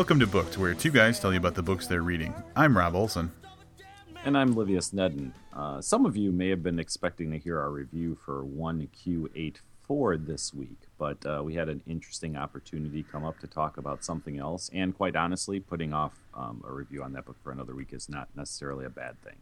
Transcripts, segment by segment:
Welcome to Booked, where two guys tell you about the books they're reading. I'm Robb Olson. And I'm Livius Nedin. Uh, some of you may have been expecting to hear our review for 1Q84 this week, but uh, we had an interesting opportunity come up to talk about something else. And quite honestly, putting off um, a review on that book for another week is not necessarily a bad thing.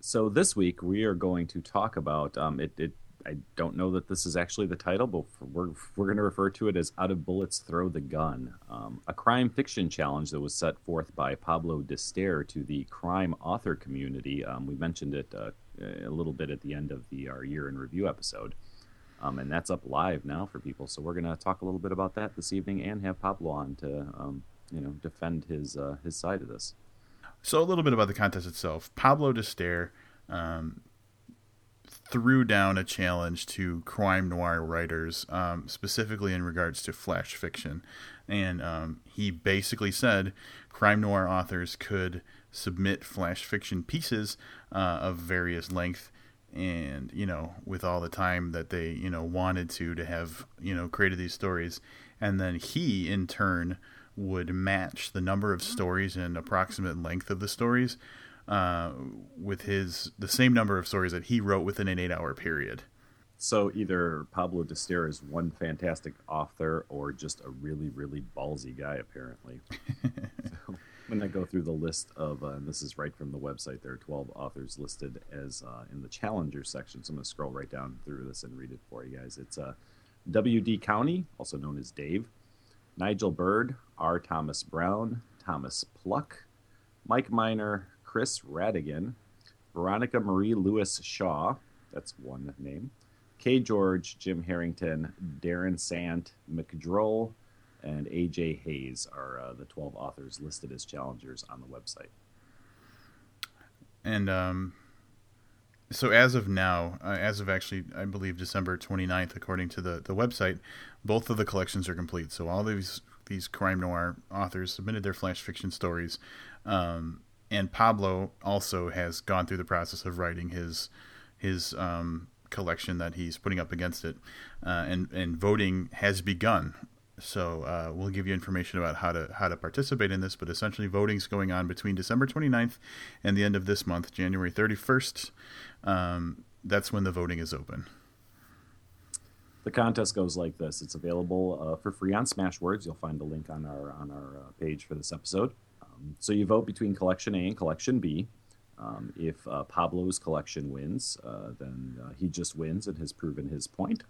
So this week we are going to talk about um, it, it I don't know that this is actually the title, but we're, we're going to refer to it as Out of Bullets, Throw the Gun, um, a crime fiction challenge that was set forth by Pablo D'Stair to the crime author community. Um, we mentioned it uh, a little bit at the end of the our year in review episode. Um, and that's up live now for people. So we're going to talk a little bit about that this evening and have Pablo on to, um, you know, defend his uh, his side of this. So a little bit about the contest itself. Pablo D'Stair um, threw down a challenge to crime noir writers, um, specifically in regards to flash fiction. And um, he basically said crime noir authors could submit flash fiction pieces uh, of various length and you know with all the time that they you know wanted to to have you know created these stories and then he in turn would match the number of stories and approximate length of the stories uh, with his the same number of stories that he wrote within an eight hour period. So either Pablo D'Stair is one fantastic author or just a really really ballsy guy apparently. so when I go through the list of uh, and this is right from the website, there are twelve authors listed as uh, in the Challenger section. So I'm going to scroll right down through this and read it for you guys. It's uh, W.D. County, also known as Dave, Nigel Bird, R. Thomas Brown, Thomas Pluck, Mike Miner, Chris Rhatigan, Veronica Marie Lewis Shaw, that's one name, K. George, Jim Harrington, Darren Sant, McDroll, and A.J. Hayes are uh, the 12 authors listed as challengers on the website. And um, so, as of now, uh, as of actually, I believe December 29th, according to the, the website, both of the collections are complete. So, all these these crime noir authors submitted their flash fiction stories. Um, and Pablo also has gone through the process of writing his his um, collection that he's putting up against it, uh, and and voting has begun. So uh, we'll give you information about how to how to participate in this. But essentially, voting's going on between December 29th and the end of this month, January 31st. Um, that's when the voting is open. The contest goes like this: It's available uh, for free on Smashwords. You'll find a link on our on our uh, page for this episode. Um, so you vote between collection A and collection B. Um, if uh, Pablo's collection wins, uh, then uh, he just wins and has proven his point.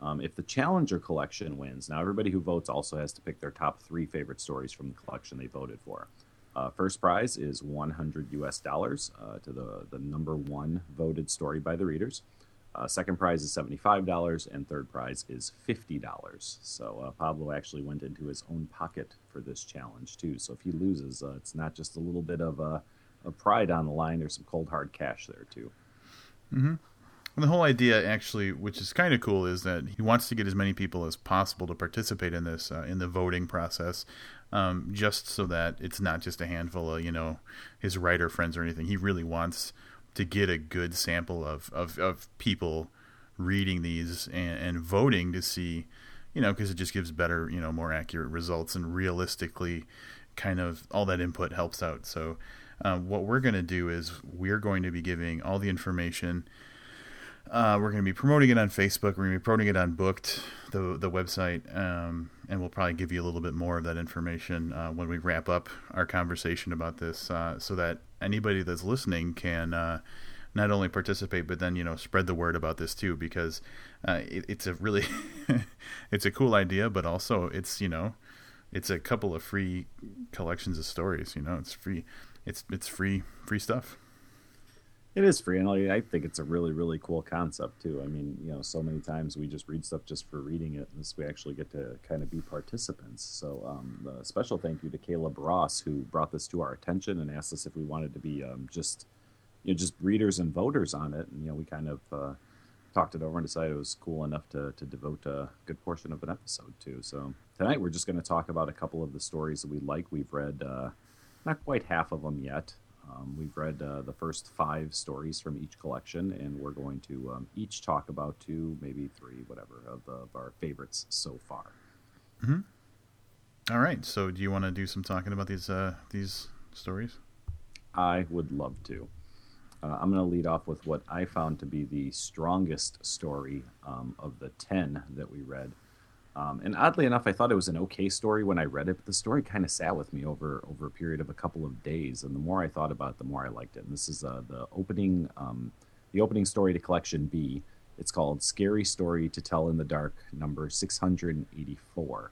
Um, if the Challenger collection wins, now everybody who votes also has to pick their top three favorite stories from the collection they voted for. Uh, first prize is 100 US dollars uh, to the, the number one voted story by the readers. Uh, second prize is $75, and third prize is $50. So uh, Pablo actually went into his own pocket for this challenge, too. So if he loses, uh, it's not just a little bit of, a of pride on the line, there's some cold, hard cash there, too. Mm-hmm. And the whole idea, actually, which is kind of cool, is that he wants to get as many people as possible to participate in this, uh, in the voting process, um, just so that it's not just a handful of, you know, his writer friends or anything. He really wants to get a good sample of, of, of people reading these and, and voting to see, you know, because it just gives better, you know, more accurate results and realistically kind of all that input helps out. So, uh, what we're going to do is we're going to be giving all the information. Uh, we're going to be promoting it on Facebook. We're going to be promoting it on Booked, the the website, um, and we'll probably give you a little bit more of that information uh, when we wrap up our conversation about this, uh, so that anybody that's listening can uh, not only participate but then you know spread the word about this too because uh, it, it's a really it's a cool idea but also it's you know it's a couple of free collections of stories you know it's free it's it's free free stuff it is free and i think it's a really really cool concept too. I mean you know so many times we just read stuff just for reading it and this we actually get to kind of be participants. So um, a special thank you to caleb ross who brought this to our attention and asked us if we wanted to be um, just you know just readers and voters on it. And you know we kind of uh, talked it over and decided it was cool enough to, to devote a good portion of an episode to. So tonight we're just going to talk about a couple of the stories that we like. We've read uh, not quite half of them yet um, we've read uh, the first five stories from each collection, and we're going to um, each talk about two, maybe three, whatever, of, of our favorites so far. Mm-hmm. All right. So, do you want to do some talking about these uh, these stories? I would love to. Uh, I'm going to lead off with what I found to be the strongest story um, of the 10 that we read. Um, and oddly enough, I thought it was an okay story when I read it, but the story kind of sat with me over, over a period of a couple of days. And the more I thought about it, the more I liked it. And this is uh, the opening um, the opening story to Collection B. It's called Scary Story to Tell in the Dark, number 684.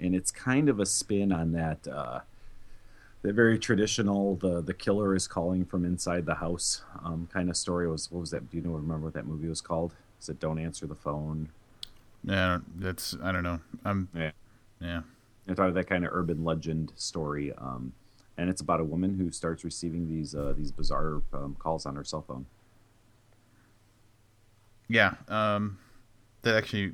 And it's kind of a spin on that. Uh, the very traditional the the killer is calling from inside the house um, kind of story was what was that do you know remember what that movie was called is it don't answer the phone yeah that's i don't know. I'm yeah. yeah. I thought of that kind of urban legend story um, and it's about a woman who starts receiving these uh, these bizarre um, calls on her cell phone. Yeah um, that actually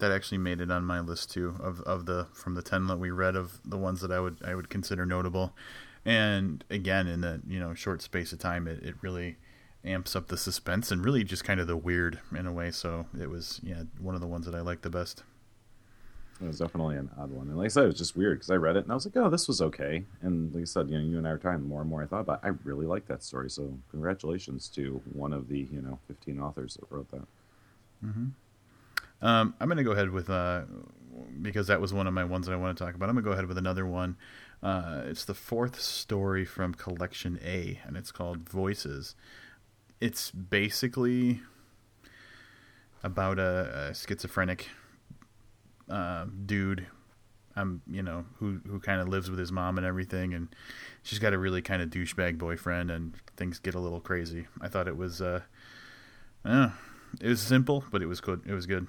that actually made it on my list too of of the from the 10 that we read of the ones that I would I would consider notable. And again in the you know short space of time it, it really amps up the suspense and really just kind of the weird in a way so it was yeah one of the ones that I liked the best it was definitely an odd one and like I said it was just weird because I read it and I was like oh this was okay and like I said you know you and I were talking the more and more I thought about it, I really like that story so congratulations to one of the you know 15 authors that wrote that mm-hmm. Um, I'm going to go ahead with uh, because that was one of my ones that I want to talk about. I'm going to go ahead with another one. Uh, it's the fourth story from Collection A, and it's called Voices. It's basically about a, a schizophrenic uh, dude, um, you know, who who kind of lives with his mom and everything, and she's got a really kind of douchebag boyfriend, and things get a little crazy. I thought it was, uh, it was simple, but it was good. It was good.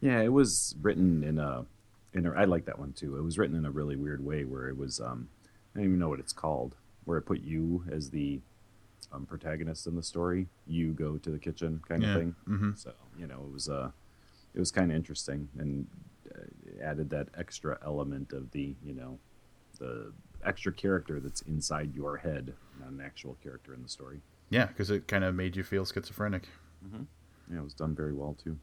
Yeah, it was written in a, in a. I like that one too. It was written in a really weird way where it was. Um, I don't even know what it's called. Where it put you as the um, protagonist in the story. You go to the kitchen, kind yeah. of thing. Mm-hmm. So you know, it was uh, it was kind of interesting and uh, added that extra element of the you know, the extra character that's inside your head, not an actual character in the story. Yeah, because it kind of made you feel schizophrenic. Mm-hmm. Yeah, it was done very well too.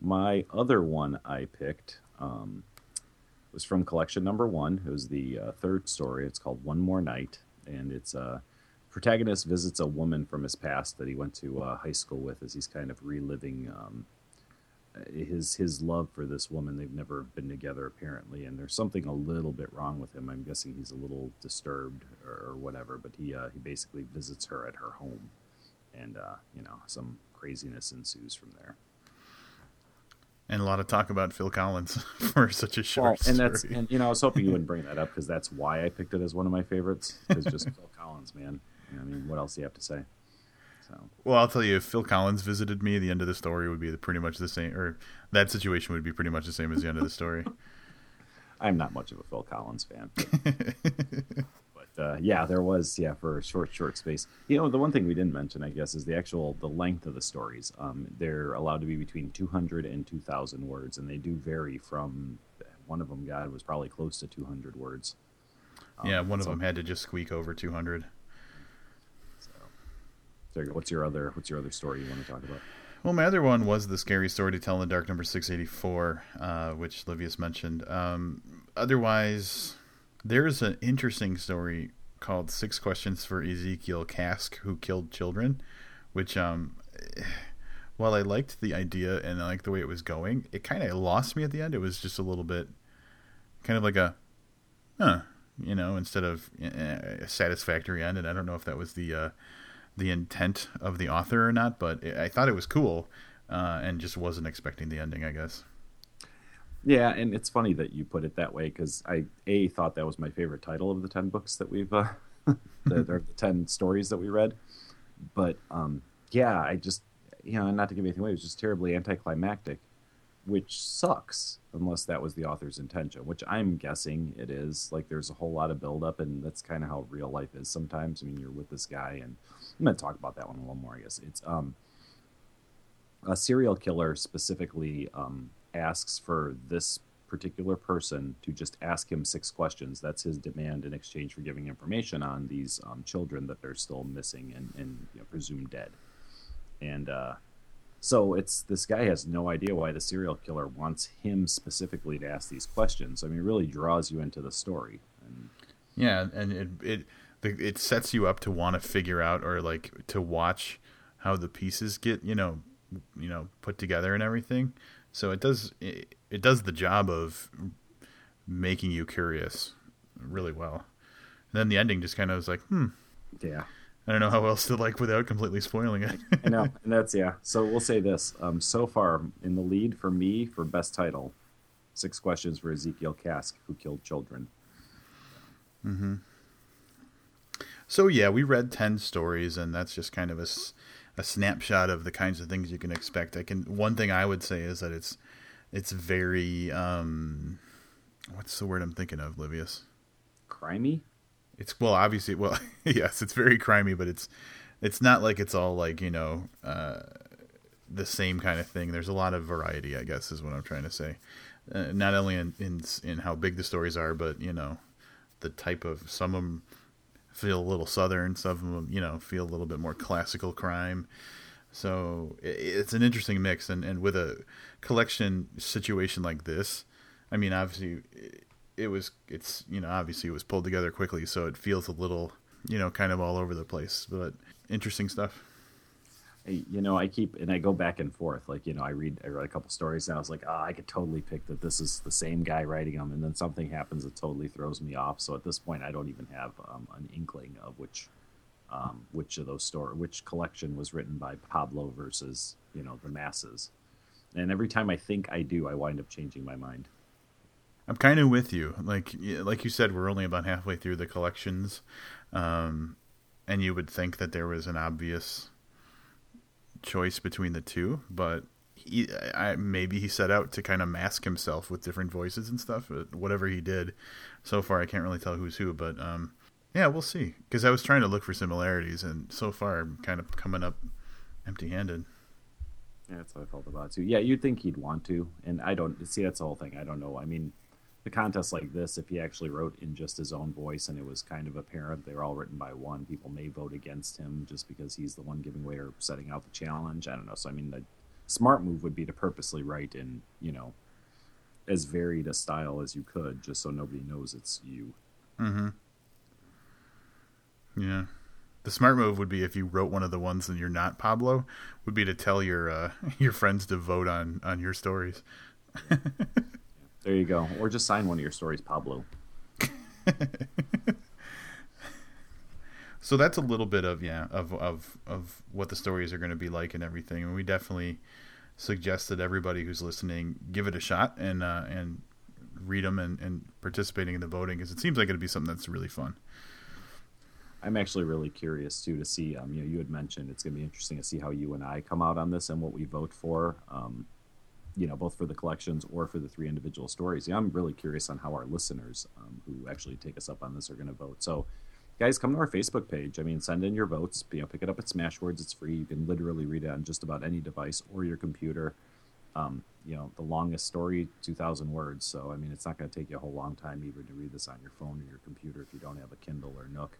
My other one I picked um, was from collection number one. It was the uh, third story. It's called One More Night, and it's a uh, protagonist visits a woman from his past that he went to uh, high school with as he's kind of reliving um, his his love for this woman. They've never been together apparently, and there's something a little bit wrong with him. I'm guessing he's a little disturbed or, or whatever. But he uh, he basically visits her at her home, and uh, you know some craziness ensues from there and a lot of talk about Phil Collins for such a short well, and story. that's and you know I was hoping you wouldn't bring that up because that's why I picked it as one of my favorites. Because just Phil Collins, man. I mean, what else do you have to say? So. Well, I'll tell you, if Phil Collins visited me, the end of the story would be pretty much the same, or that situation would be pretty much the same as the end of the story. I'm not much of a Phil Collins fan. But uh, yeah, there was yeah for a short short space. You know, the one thing we didn't mention, I guess, is the actual the length of the stories. Um, they're allowed to be between 200 and 2,000 words, and they do vary from. One of them, God, was probably close to 200 words. Um, yeah, one of so, them had to just squeak over 200. What's your other what's your other story you want to talk about? Well, my other one was the scary story to tell in the dark, number 684, uh, which Livius mentioned. Um, otherwise, there's an interesting story called Six Questions for Ezekiel Kask Who Killed Children, which, um, while I liked the idea and I liked the way it was going, it kind of lost me at the end. It was just a little bit kind of like a, huh, you know, instead of a satisfactory end. And I don't know if that was the, uh, the intent of the author or not, but I thought it was cool uh, and just wasn't expecting the ending, I guess. Yeah, and it's funny that you put it that way because I a thought that was my favorite title of the ten books that we've uh, the, the ten stories that we read, but um, yeah, I just you know, not to give anything away, it was just terribly anticlimactic, which sucks unless that was the author's intention, which I'm guessing it is. Like, there's a whole lot of buildup, and that's kind of how real life is sometimes. I mean, you're with this guy, and I'm going to talk about that one a little more. I guess it's um, a serial killer specifically um, asks for this particular person to just ask him six questions. That's his demand in exchange for giving information on these um, children that they're still missing and, and you know, presumed dead. And uh, So it's this guy has no idea why the serial killer wants him specifically to ask these questions. I mean, it really draws you into the story. And, yeah, and it it it sets you up to want to figure out or like to watch how the pieces get you know you know put together and everything. So it does it, it does the job of making you curious really well. And then the ending just kind of was like, hmm, yeah. I don't know how else to like without completely spoiling it. I know, and that's yeah. So we'll say this: um, so far in the lead for me for best title, six questions for Ezekiel Kask, who killed children. Hmm. So yeah, we read ten stories, and that's just kind of a, a snapshot of the kinds of things you can expect. I can one thing I would say is that it's it's very um, what's the word I'm thinking of, Livius? Crimey. It's well, obviously, well, yes, it's very crimey, but it's it's not like it's all like you know uh, the same kind of thing. There's a lot of variety, I guess, is what I'm trying to say. Uh, not only in, in in how big the stories are, but you know the type of some of them feel a little southern, some of them you know feel a little bit more classical crime. So it's an interesting mix, and and with a collection situation like this, I mean, obviously it was it's you know obviously it was pulled together quickly, so it feels a little you know kind of all over the place, but interesting stuff. You know, I keep and I go back and forth. Like you know, I read I read a couple stories and I was like, oh, I could totally pick that this is the same guy writing them, and then something happens that totally throws me off. So at this point, I don't even have um, an inkling of which um, which of those story which collection was written by Pablo versus you know the masses. And every time I think I do, I wind up changing my mind. I'm kind of with you. Like like you said, we're only about halfway through the collections, um, and you would think that there was an obvious choice between the two, but he, I, maybe he set out to kind of mask himself with different voices and stuff. Whatever he did, so far I can't really tell who's who. But um, yeah, we'll see. Because I was trying to look for similarities, and so far I'm kind of coming up empty-handed. Yeah, that's how I felt about too. Yeah, you'd think he'd want to, and I don't see. That's the whole thing. I don't know. I mean, the contest like this, if he actually wrote in just his own voice and it was kind of apparent they're all written by one, people may vote against him just because he's the one giving way or setting out the challenge. I don't know. So I mean, the smart move would be to purposely write in, you know, as varied a style as you could, just so nobody knows it's you. Mm-hmm. Yeah. The smart move would be if you wrote one of the ones and you're not Pablo, would be to tell your uh, your friends to vote on on your stories. There you go. Or just sign one of your stories, Pablo. so that's a little bit of yeah of of of what the stories are going to be like and everything. And we definitely suggest that everybody who's listening give it a shot and uh, and read them and, and participating in the voting because it seems like it'd be something that's really fun. I'm actually really curious too to see. Um, you know, you had mentioned it's going to be interesting to see how you and I come out on this and what we vote for. Um, you know, both for the collections or for the three individual stories. Yeah, I'm really curious on how our listeners um, who actually take us up on this are going to vote. So, guys, come to our Facebook page. I mean, send in your votes. You know, pick it up at Smashwords. It's free. You can literally read it on just about any device or your computer. Um, you know, the longest story, 2,000 words. So, I mean, it's not going to take you a whole long time even to read this on your phone or your computer if you don't have a Kindle or Nook.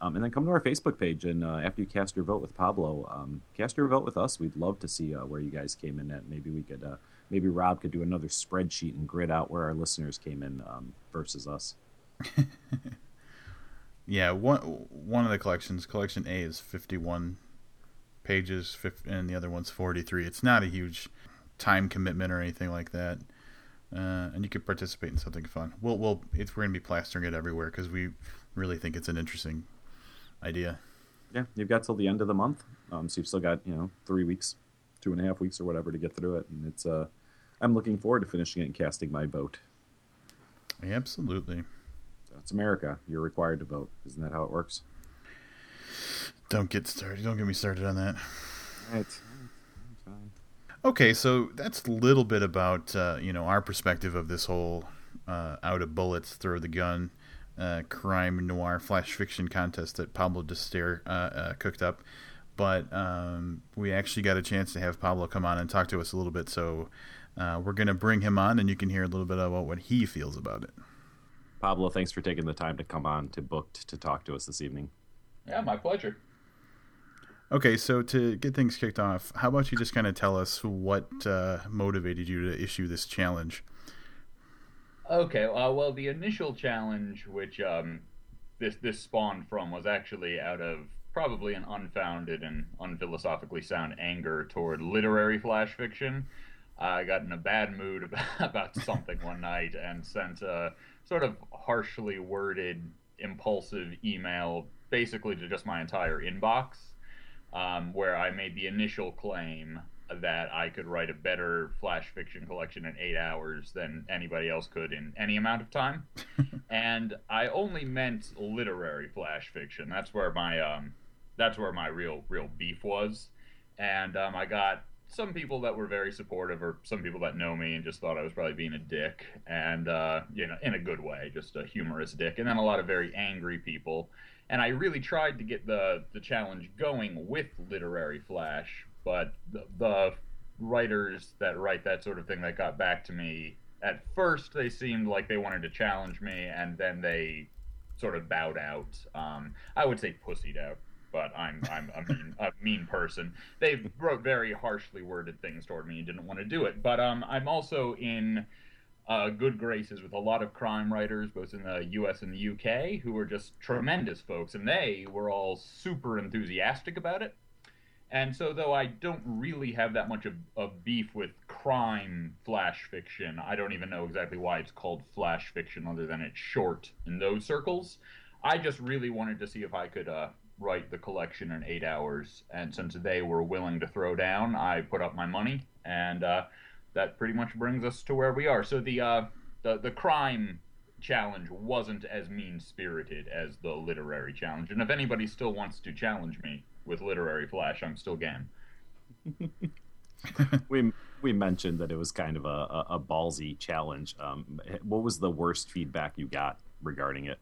Um, and then come to our Facebook page, and uh, after you cast your vote with Pablo, um, cast your vote with us. We'd love to see uh, where you guys came in at. Maybe we could, uh, maybe Rob could do another spreadsheet and grid out where our listeners came in um, versus us. yeah, one one of the collections, collection A, is fifty-one pages, and the other one's forty-three. It's not a huge time commitment or anything like that. Uh, and you could participate in something fun. We'll, we'll, it's, we're going to be plastering it everywhere because we really think it's an interesting idea. Yeah, you've got till the end of the month, um, so you've still got you know three weeks, two and a half weeks or whatever to get through it, and it's uh, I'm looking forward to finishing it and casting my vote. Absolutely. So it's America. You're required to vote. Isn't that how it works? Don't get started. Don't get me started on that. All right. Okay, so that's a little bit about uh, you know our perspective of this whole uh, out of bullets, throw the gun uh, crime noir flash fiction contest that Pablo D'Stair uh, uh, cooked up. But um, we actually got a chance to have Pablo come on and talk to us a little bit. So uh, we're going to bring him on, and you can hear a little bit about what he feels about it. Pablo, thanks for taking the time to come on to Booked to talk to us this evening. Yeah, my pleasure. Okay, so to get things kicked off, how about you just kind of tell us what uh, motivated you to issue this challenge? Okay, uh, well, the initial challenge, which um, this this spawned from, was actually out of probably an unfounded and unphilosophically sound anger toward literary flash fiction. I got in a bad mood about, about something one night and sent a sort of harshly worded, impulsive email, basically to just my entire inbox um, where I made the initial claim that I could write a better flash fiction collection in eight hours than anybody else could in any amount of time. and I only meant literary flash fiction. That's where my um, that's where my real real beef was. And um, I got some people that were very supportive, or some people that know me and just thought I was probably being a dick, and uh, you know, in a good way, just a humorous dick. And then a lot of very angry people and I really tried to get the the challenge going with literary flash, but the, the writers that write that sort of thing that got back to me at first they seemed like they wanted to challenge me, and then they sort of bowed out. Um, I would say pussied out, but I'm I'm a mean, a mean person. They wrote very harshly worded things toward me and didn't want to do it. But um, I'm also in uh, good graces with a lot of crime writers, both in the U.S. and the U.K., who were just tremendous folks, and they were all super enthusiastic about it. And so, though I don't really have that much of, of beef with crime flash fiction, I don't even know exactly why it's called flash fiction, other than it's short in those circles. I just really wanted to see if I could uh, write the collection in eight hours, and since they were willing to throw down, I put up my money and. Uh, that pretty much brings us to where we are. So the uh, the the crime challenge wasn't as mean spirited as the literary challenge, and if anybody still wants to challenge me with literary flash, I'm still game. we we mentioned that it was kind of a, a, a ballsy challenge. Um, what was the worst feedback you got regarding it?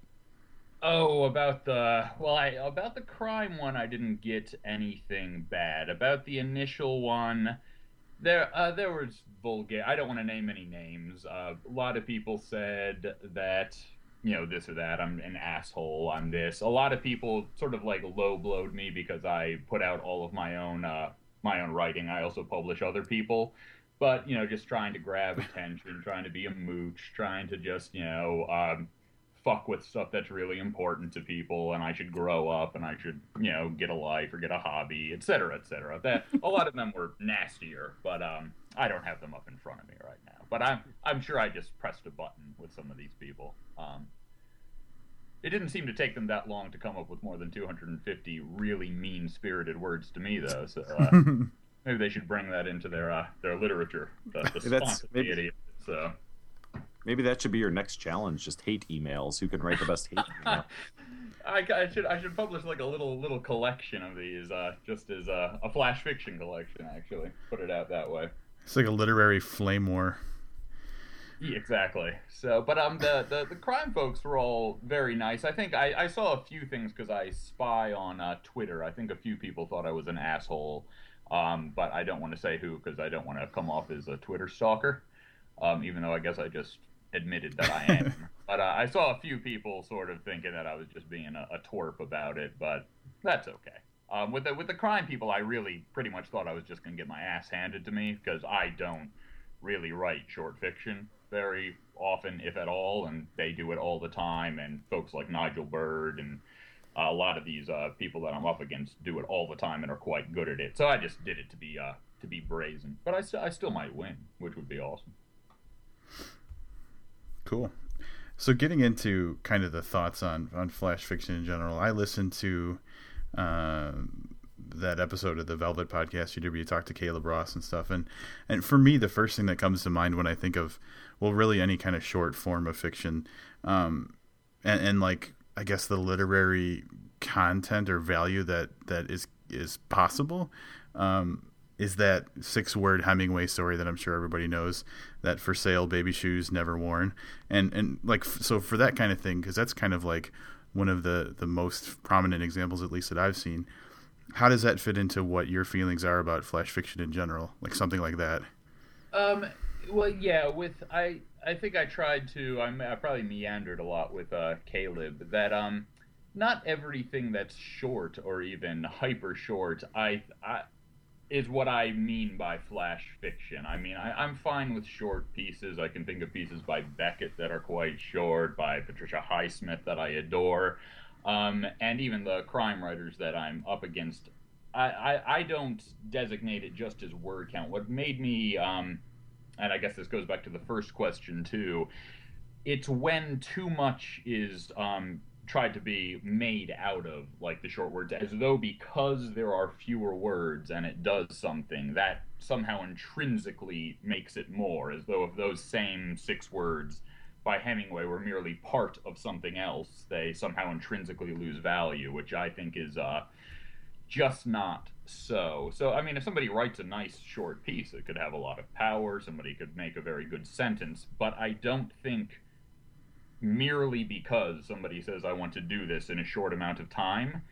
Oh, about the well, I about the crime one, I didn't get anything bad. About the initial one, there, uh, there was vulgar. I don't want to name any names. Uh, a lot of people said that you know this or that. I'm an asshole. I'm this. A lot of people sort of like low blowed me because I put out all of my own uh, my own writing. I also publish other people, but you know, just trying to grab attention, trying to be a mooch, trying to just you know um, fuck with stuff that's really important to people and I should grow up and I should, you know, get a life or get a hobby, etc., etc. That a lot of them were nastier, but um, I don't have them up in front of me right now. But I'm I'm sure I just pressed a button with some of these people. Um, it didn't seem to take them that long to come up with more than 250 really mean-spirited words to me, though. So uh, maybe they should bring that into their uh, their literature. The, the spontaneity. So Maybe that should be your next challenge. Just hate emails. Who can write the best hate email? I, I, should I should publish like a little little collection of these, uh, just as a, a, flash fiction collection. Actually, put it out that way. It's like a literary flame war. Yeah, exactly. So, but um, the, the the crime folks were all very nice. I think I, I saw a few things because I spy on uh, Twitter. I think a few people thought I was an asshole, um, but I don't want to say who because I don't want to come off as a Twitter stalker. Um, even though I guess I just admitted that I am. but uh, I saw a few people sort of thinking that I was just being a, a twerp about it, but that's okay. Um, with the with the crime people, I really pretty much thought I was just gonna get my ass handed to me because I don't really write short fiction very often, if at all, and they do it all the time. And folks like Nigel Bird and a lot of these uh, people that I'm up against do it all the time and are quite good at it. So I just did it to be uh, to be brazen, but I, st- I still might win, which would be awesome. Cool. So getting into kind of the thoughts on on flash fiction in general, I listened to uh, that episode of the Velvet podcast you did where you talked to Caleb Ross and stuff, and and for me, the first thing that comes to mind when I think of well, really any kind of short form of fiction, um, and, and like I guess the literary content or value that that is is possible. Um, is that six word Hemingway story that I'm sure everybody knows that for sale baby shoes never worn and and like so for that kind of thing because that's kind of like one of the the most prominent examples at least that I've seen how does that fit into what your feelings are about flash fiction in general like something like that um well yeah with I I think I tried to I'm, I probably meandered a lot with uh Caleb that um not everything that's short or even hyper short. I, I is what I mean by flash fiction. I mean, I, am fine with short pieces. I can think of pieces by Beckett that are quite short, by Patricia Highsmith that I adore, um, and even the crime writers that I'm up against. I, I, I, don't designate it just as word count. What made me, um, and I guess this goes back to the first question too, it's when too much is um, tried to be made out of like the short words as though because there are fewer words and it does something that somehow intrinsically makes it more as though if those same six words by Hemingway were merely part of something else they somehow intrinsically lose value which I think is uh, just not so. So I mean if somebody writes a nice short piece it could have a lot of power somebody could make a very good sentence but I don't think merely because somebody says, I want to do this in a short amount of time,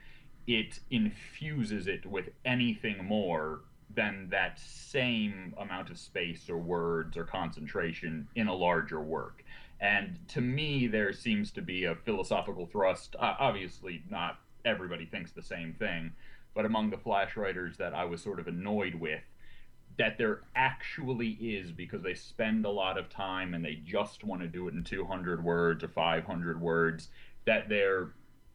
it infuses it with anything more than that same amount of space or words or concentration in a larger work. And to me, there seems to be a philosophical thrust. Uh, obviously, not everybody thinks the same thing, but among the flash writers that I was sort of annoyed with, that there actually is because they spend a lot of time and they just want to do it in 200 words or 500 words that they're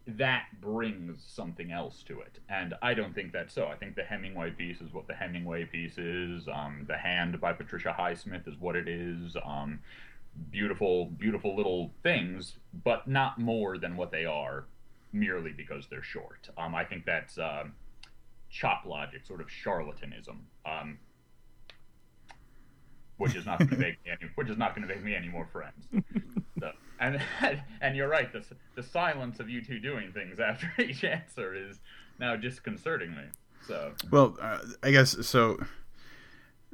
that brings something else to it. And i don't think that's so. I think the hemingway piece is what the hemingway piece is. Um, the hand by patricia highsmith is what it is. Um, beautiful beautiful little things but not more than what they are merely because they're short. Um, i think that's uh, chop logic sort of charlatanism. Um, which is not going to make me any, which is not going to make me any more friends. So, and and you're right. The the silence of you two doing things after each answer is now disconcerting me. So well, uh, I guess so.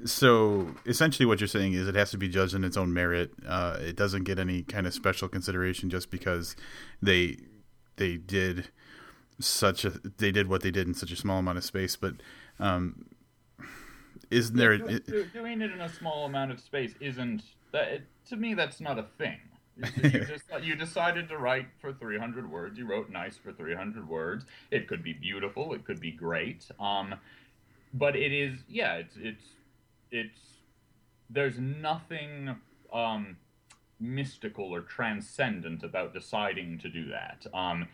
So essentially, what you're saying is it has to be judged on its own merit. Uh, it doesn't get any kind of special consideration just because they they did such a they did what they did in such a small amount of space. But um, isn't there yeah, doing it in a small amount of space isn't that to me that's not a thing. You, just, you decided to write for 300 words. You wrote nice for 300 words. It could be beautiful. It could be great. Um, but it is yeah it's it's it's there's nothing um, mystical or transcendent about deciding to do that. Um,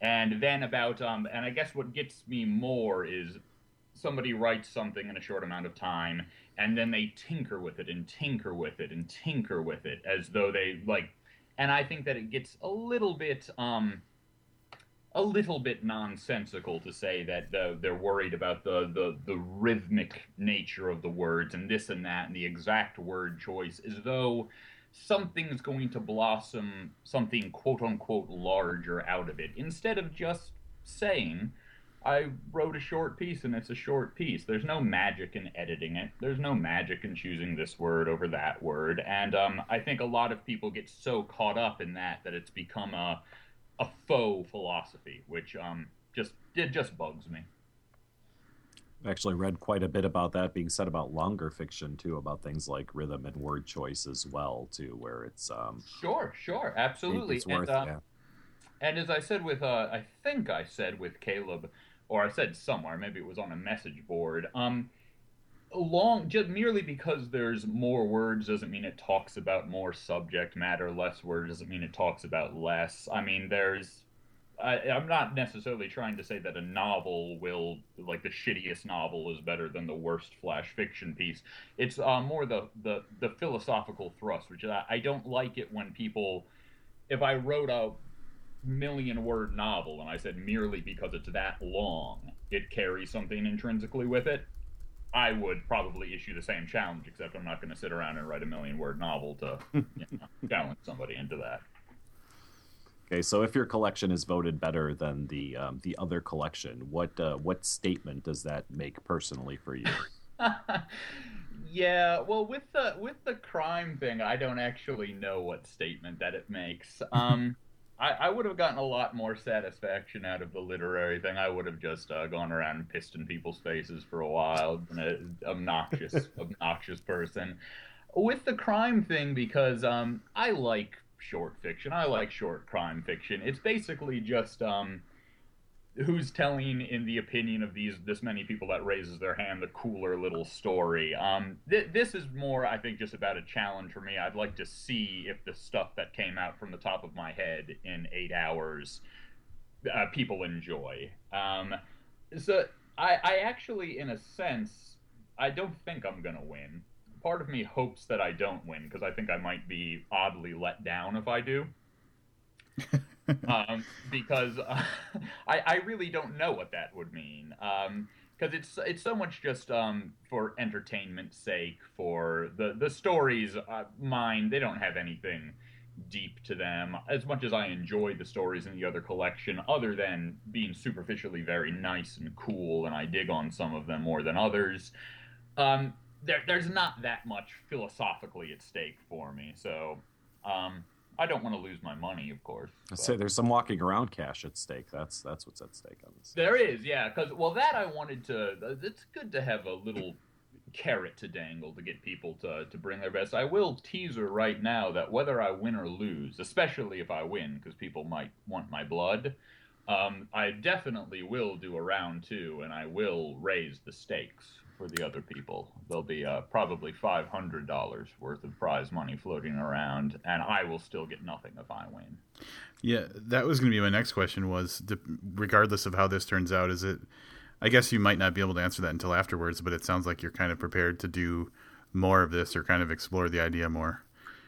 and then about um, and i guess what gets me more is somebody writes something in a short amount of time and then they tinker with it and tinker with it and tinker with it as though they like and i think that it gets a little bit um a little bit nonsensical to say that the, they're worried about the, the, the rhythmic nature of the words and this and that and the exact word choice as though something's going to blossom something quote unquote larger out of it instead of just saying I wrote a short piece and it's a short piece. There's no magic in editing it. There's no magic in choosing this word over that word. And um, I think a lot of people get so caught up in that that it's become a a faux philosophy, which um, just it just bugs me. I've actually read quite a bit about that being said about longer fiction too, about things like rhythm and word choice as well too, where it's um, sure, sure, absolutely. It's worth, and, uh, yeah. and as I said with, uh, I think I said with Caleb, or I said somewhere, maybe it was on a message board. Um, long just merely because there's more words doesn't mean it talks about more subject matter. Less words doesn't mean it talks about less. I mean, there's. I, I'm not necessarily trying to say that a novel will, like the shittiest novel, is better than the worst flash fiction piece. It's uh, more the, the the philosophical thrust, which I, I don't like it when people. If I wrote a million word novel and I said merely because it's that long, it carries something intrinsically with it, I would probably issue the same challenge, except I'm not going to sit around and write a million word novel to you know, challenge somebody into that. Okay, so if your collection is voted better than the um, the other collection, what uh, what statement does that make personally for you? yeah, well, with the with the crime thing, I don't actually know what statement that it makes. Um, I, I would have gotten a lot more satisfaction out of the literary thing. I would have just uh, gone around and pissed in people's faces for a while, an obnoxious, obnoxious person. With the crime thing, because um, I like short fiction. I like short crime fiction. It's basically just um, who's telling, in the opinion of these this many people that raises their hand, the cooler little story. Um, th- this is more, I think, just about a challenge for me. I'd like to see if the stuff that came out from the top of my head in eight hours, uh, people enjoy. Um, so I, I actually, in a sense, I don't think I'm gonna win. Part of me hopes that I don't win because I think I might be oddly let down if I do. um, because uh, I, I really don't know what that would mean. Because um, it's it's so much just um, for entertainment's sake, for the the stories. Uh, mine, they don't have anything deep to them. As much as I enjoy the stories in the other collection, other than being superficially very nice and cool, and I dig on some of them more than others. Um, there, there's not that much philosophically at stake for me. So, um, I don't want to lose my money, of course. I say there's some walking around cash at stake. That's that's what's at stake on this. There is, yeah. Because well, that I wanted to. It's good to have a little carrot to dangle to get people to to bring their best. I will teaser right now that whether I win or lose, especially if I win, because people might want my blood. Um, I definitely will do a round two, and I will raise the stakes for the other people. There'll be uh, probably five hundred dollars worth of prize money floating around, and I will still get nothing if I win. Yeah, that was going to be my next question. Was regardless of how this turns out, is it? I guess you might not be able to answer that until afterwards, but it sounds like you're kind of prepared to do more of this or kind of explore the idea more.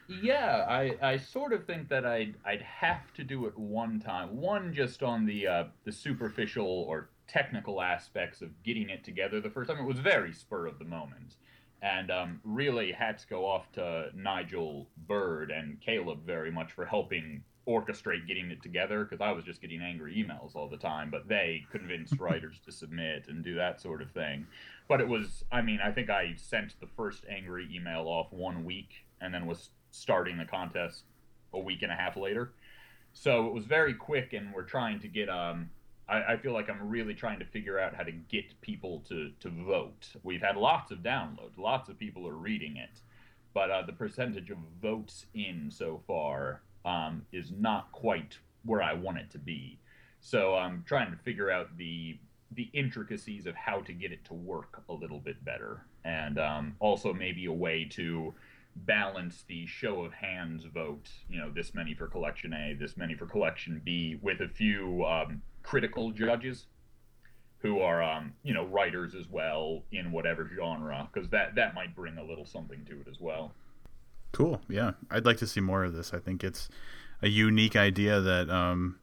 Yeah, I, I sort of think that I'd I'd have to do it one time. One just on the uh, the superficial or technical aspects of getting it together the first time. It was very spur of the moment. And um, really hats go off to Nigel Bird and Caleb very much for helping orchestrate getting it together because I was just getting angry emails all the time, but they convinced writers to submit and do that sort of thing. But it was, I mean, I think I sent the first angry email off one week and then was starting the contest a week and a half later. So it was very quick, and we're trying to get um, I, I, feel like I'm really trying to figure out how to get people to, to vote. We've had lots of downloads, lots of people are reading it, but uh, the percentage of votes in so far um, is not quite where I want it to be. So I'm trying to figure out the the intricacies of how to get it to work a little bit better, and um, also maybe a way to balance the show of hands vote. You know, this many for collection A, this many for collection B, with a few um, critical judges who are um, you know writers as well in whatever genre because that that might bring a little something to it as well. Cool. Yeah. I'd like to see more of this. I think it's a unique idea that um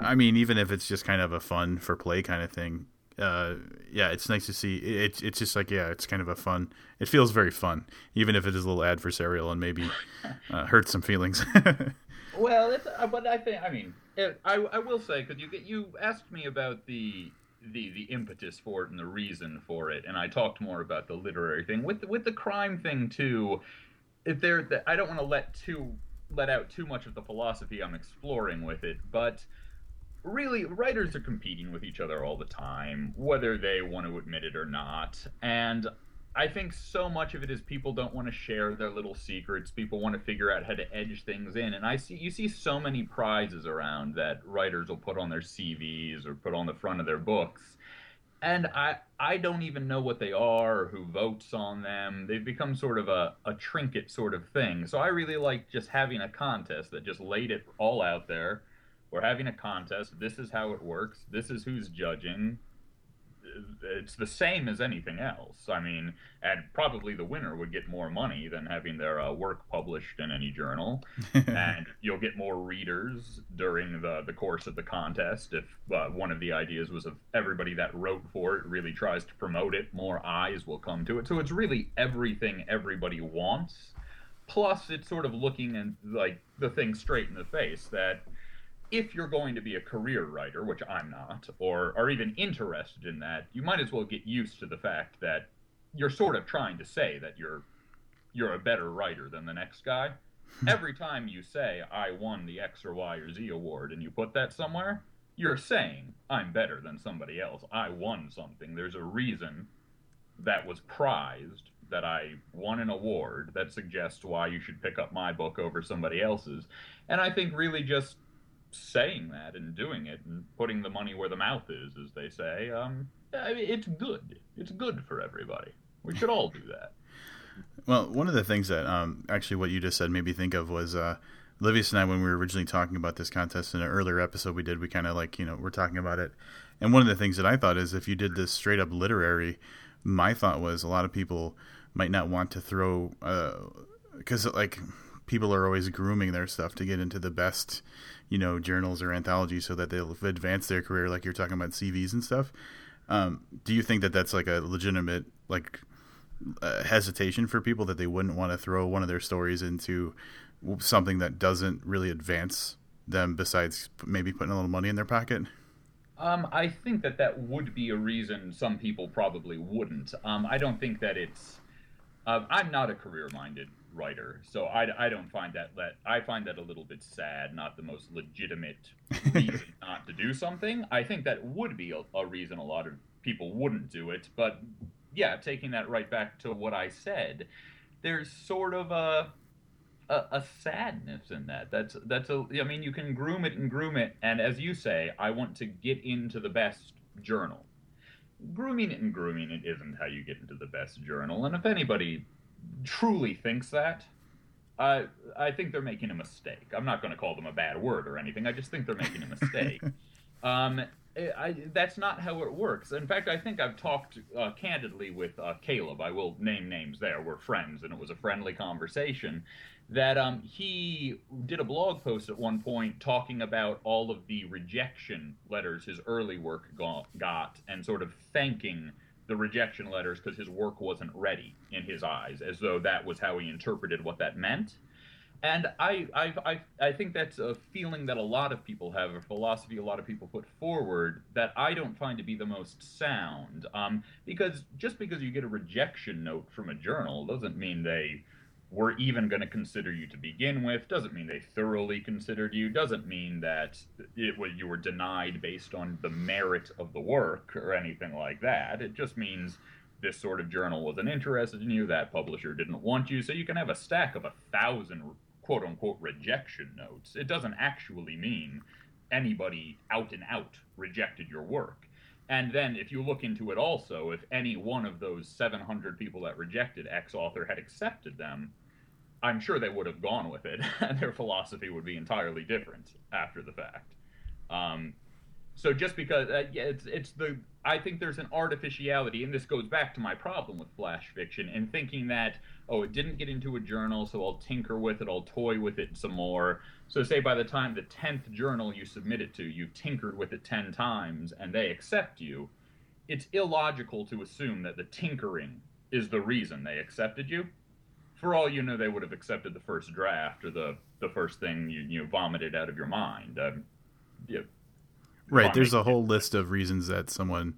i mean even if it's just kind of a fun for play kind of thing uh yeah it's nice to see it's it's just like yeah it's kind of a fun it feels very fun even if it is a little adversarial and maybe uh, hurts some feelings well it's uh, but i think i mean I, I will say because you you asked me about the the the impetus for it and the reason for it, and I talked more about the literary thing with the, with the crime thing too. If there, I don't want to let too let out too much of the philosophy I'm exploring with it, but really writers are competing with each other all the time, whether they want to admit it or not, and I think so much of it is people don't want to share their little secrets. People want to figure out how to edge things in, and I see you see so many prizes around that writers will put on their CVs or put on the front of their books, and I I don't even know what they are or who votes on them. They've become sort of a, a trinket sort of thing. So I really like just having a contest that just laid it all out there. We're having a contest. This is how it works. This is who's judging it's the same as anything else. I mean, and probably the winner would get more money than having their uh, work published in any journal, and you'll get more readers during the the course of the contest. If uh, one of the ideas was of everybody that wrote for it really tries to promote it, more eyes will come to it. So it's really everything everybody wants. Plus, it's sort of looking and like the thing straight in the face that if you're going to be a career writer, which I'm not, or are even interested in that, you might as well get used to the fact that you're sort of trying to say that you're you're a better writer than the next guy. Hmm. Every time you say I won the X or Y or Z award and you put that somewhere, you're saying I'm better than somebody else. I won something. There's a reason that was prized that I won an award that suggests why you should pick up my book over somebody else's. And I think really just saying that and doing it and putting the money where the mouth is, as they say, um, it's good. It's good for everybody. We should all do that. Well, one of the things that um, actually what you just said made me think of was uh, Livius and I, when we were originally talking about this contest in an earlier episode we did, we kind of like, you know, we're talking about it. And one of the things that I thought is if you did this straight up literary, my thought was a lot of people might not want to throw, because uh, like people are always grooming their stuff to get into the best, you know, journals or anthologies so that they'll advance their career, like you're talking about CVs and stuff. Um, do you think that that's like a legitimate, like, uh, hesitation for people that they wouldn't want to throw one of their stories into something that doesn't really advance them besides maybe putting a little money in their pocket? Um, I think that that would be a reason some people probably wouldn't. Um, I don't think that it's. Uh, I'm not a career-minded writer, so I, I don't find that that I find that a little bit sad. Not the most legitimate reason not to do something. I think that would be a, a reason a lot of people wouldn't do it. But yeah, taking that right back to what I said, there's sort of a a, a, sadness in that. That's that's a. I mean, you can groom it and groom it, and as you say, I want to get into the best journal. Grooming it and grooming it isn't how you get into the best journal, and if anybody truly thinks that, I I think they're making a mistake. I'm not going to call them a bad word or anything. I just think they're making a mistake. um, I, that's not how it works. In fact, I think I've talked uh, candidly with uh, Caleb. I will name names there. We're friends, and it was a friendly conversation that um, he did a blog post at one point talking about all of the rejection letters his early work got and sort of thanking the rejection letters because his work wasn't ready in his eyes, as though that was how he interpreted what that meant. And I, I, I, I think that's a feeling that a lot of people have, a philosophy a lot of people put forward that I don't find to be the most sound. Um, because just because you get a rejection note from a journal doesn't mean they were even going to consider you to begin with. Doesn't mean they thoroughly considered you. Doesn't mean that it was you were denied based on the merit of the work or anything like that. It just means this sort of journal wasn't interested in you. That publisher didn't want you. So you can have a stack of a thousand quote unquote rejection notes. It doesn't actually mean anybody out and out rejected your work. And then, if you look into it also, if any one of those 700 people that rejected X author had accepted them, I'm sure they would have gone with it, and their philosophy would be entirely different after the fact. Um, so just because uh, yeah, it's it's the I think there's an artificiality, and this goes back to my problem with flash fiction and thinking that oh it didn't get into a journal, so I'll tinker with it, I'll toy with it some more. So say by the time the tenth journal you submit it to, you've tinkered with it ten times, and they accept you. It's illogical to assume that the tinkering is the reason they accepted you for all you know, they would have accepted the first draft or the the first thing you you vomited out of your mind. Um, yeah, right. There's a whole list of reasons that someone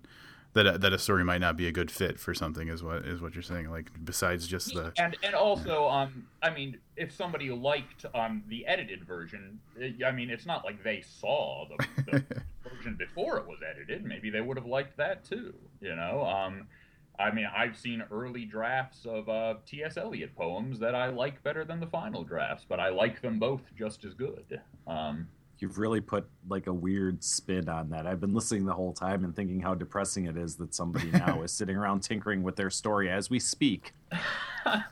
that a, that a story might not be a good fit for something is what is what you're saying. Like besides just the and and also um I mean if somebody liked um the edited version, I mean it's not like they saw the, the version before it was edited. Maybe they would have liked that too. You know um I mean, I've seen early drafts of uh, T.S. Eliot poems that I like better than the final drafts, but I like them both just as good. Um, You've really put like a weird spin on that. I've been listening the whole time and thinking how depressing it is that somebody now is sitting around tinkering with their story as we speak.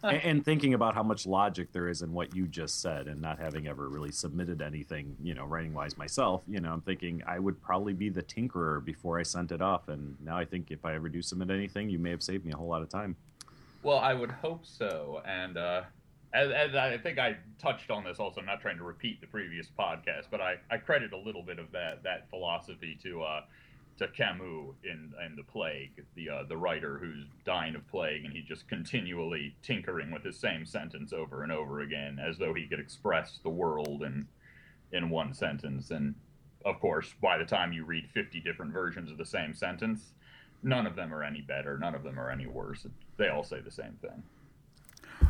and, and, thinking about how much logic there is in what you just said and not having ever really submitted anything, you know, writing wise myself, you know, I'm thinking I would probably be the tinkerer before I sent it off. And now I think if I ever do submit anything, you may have saved me a whole lot of time. Well, I would hope so. And, uh, as, as, I think I touched on this also, I'm not trying to repeat the previous podcast, but I, I credit a little bit of that that philosophy to uh, to Camus in in the Plague, the uh, the writer who's dying of plague, and he's just continually tinkering with the same sentence over and over again, as though he could express the world in in one sentence. And of course, by the time you read 50 different versions of the same sentence, none of them are any better, none of them are any worse. They all say the same thing.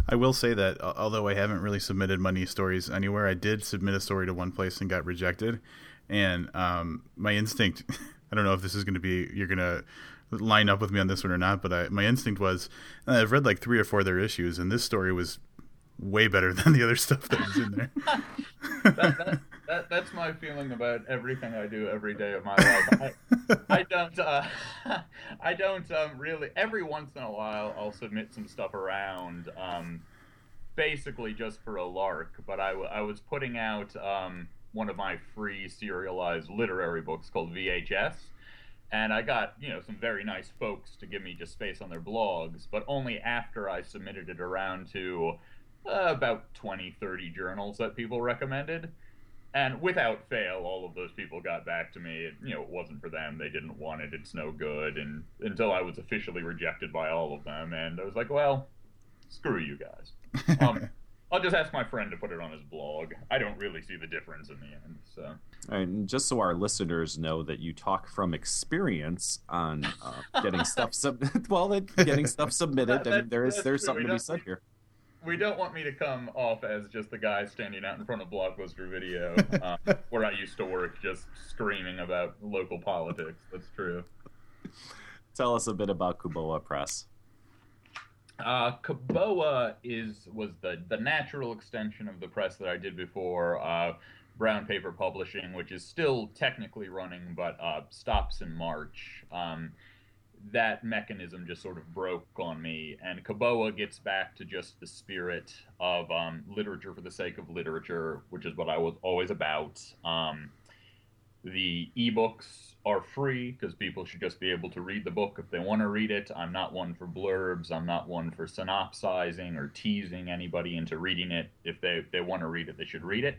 I will say that although I haven't really submitted money stories anywhere, I did submit a story to one place and got rejected. And um, my instinct I don't know if this is going to be you're going to line up with me on this one or not, but I, my instinct was I've read like three or four of their issues, and this story was way better than the other stuff that was in there. that, that, that, that's my feeling about everything I do every day of my life. I, I don't, uh, I don't um, really. Every once in a while, I'll submit some stuff around, um, basically just for a lark. But I, I was putting out um, one of my free serialized literary books called VHS and I got you know some very nice folks to give me just space on their blogs, but only after I submitted it around to uh, about 20, 30 journals that people recommended. And without fail, all of those people got back to me. It, you know, it wasn't for them. They didn't want it. It's no good. And until I was officially rejected by all of them, and I was like, well, screw you guys. Um, I'll just ask my friend to put it on his blog. I don't really see the difference in the end. So, and just so our listeners know that you talk from experience on uh, getting stuff sub- well, getting stuff submitted, that, and there is there's something to be said here. We don't want me to come off as just the guy standing out in front of Blockbuster Video, um, where I used to work, just screaming about local politics. That's true. Tell us a bit about Kuboa Press. Uh, Kuboa is was the the natural extension of the press that I did before. Uh, Brown Paper Publishing, which is still technically running, but uh, stops in March. Um, that mechanism just sort of broke on me, and Kuboa gets back to just the spirit of um, literature for the sake of literature, which is what I was always about. Um, the ebooks are free because people should just be able to read the book if they want to read it. I'm not one for blurbs. I'm not one for synopsizing or teasing anybody into reading it. If they, they want to read it, they should read it.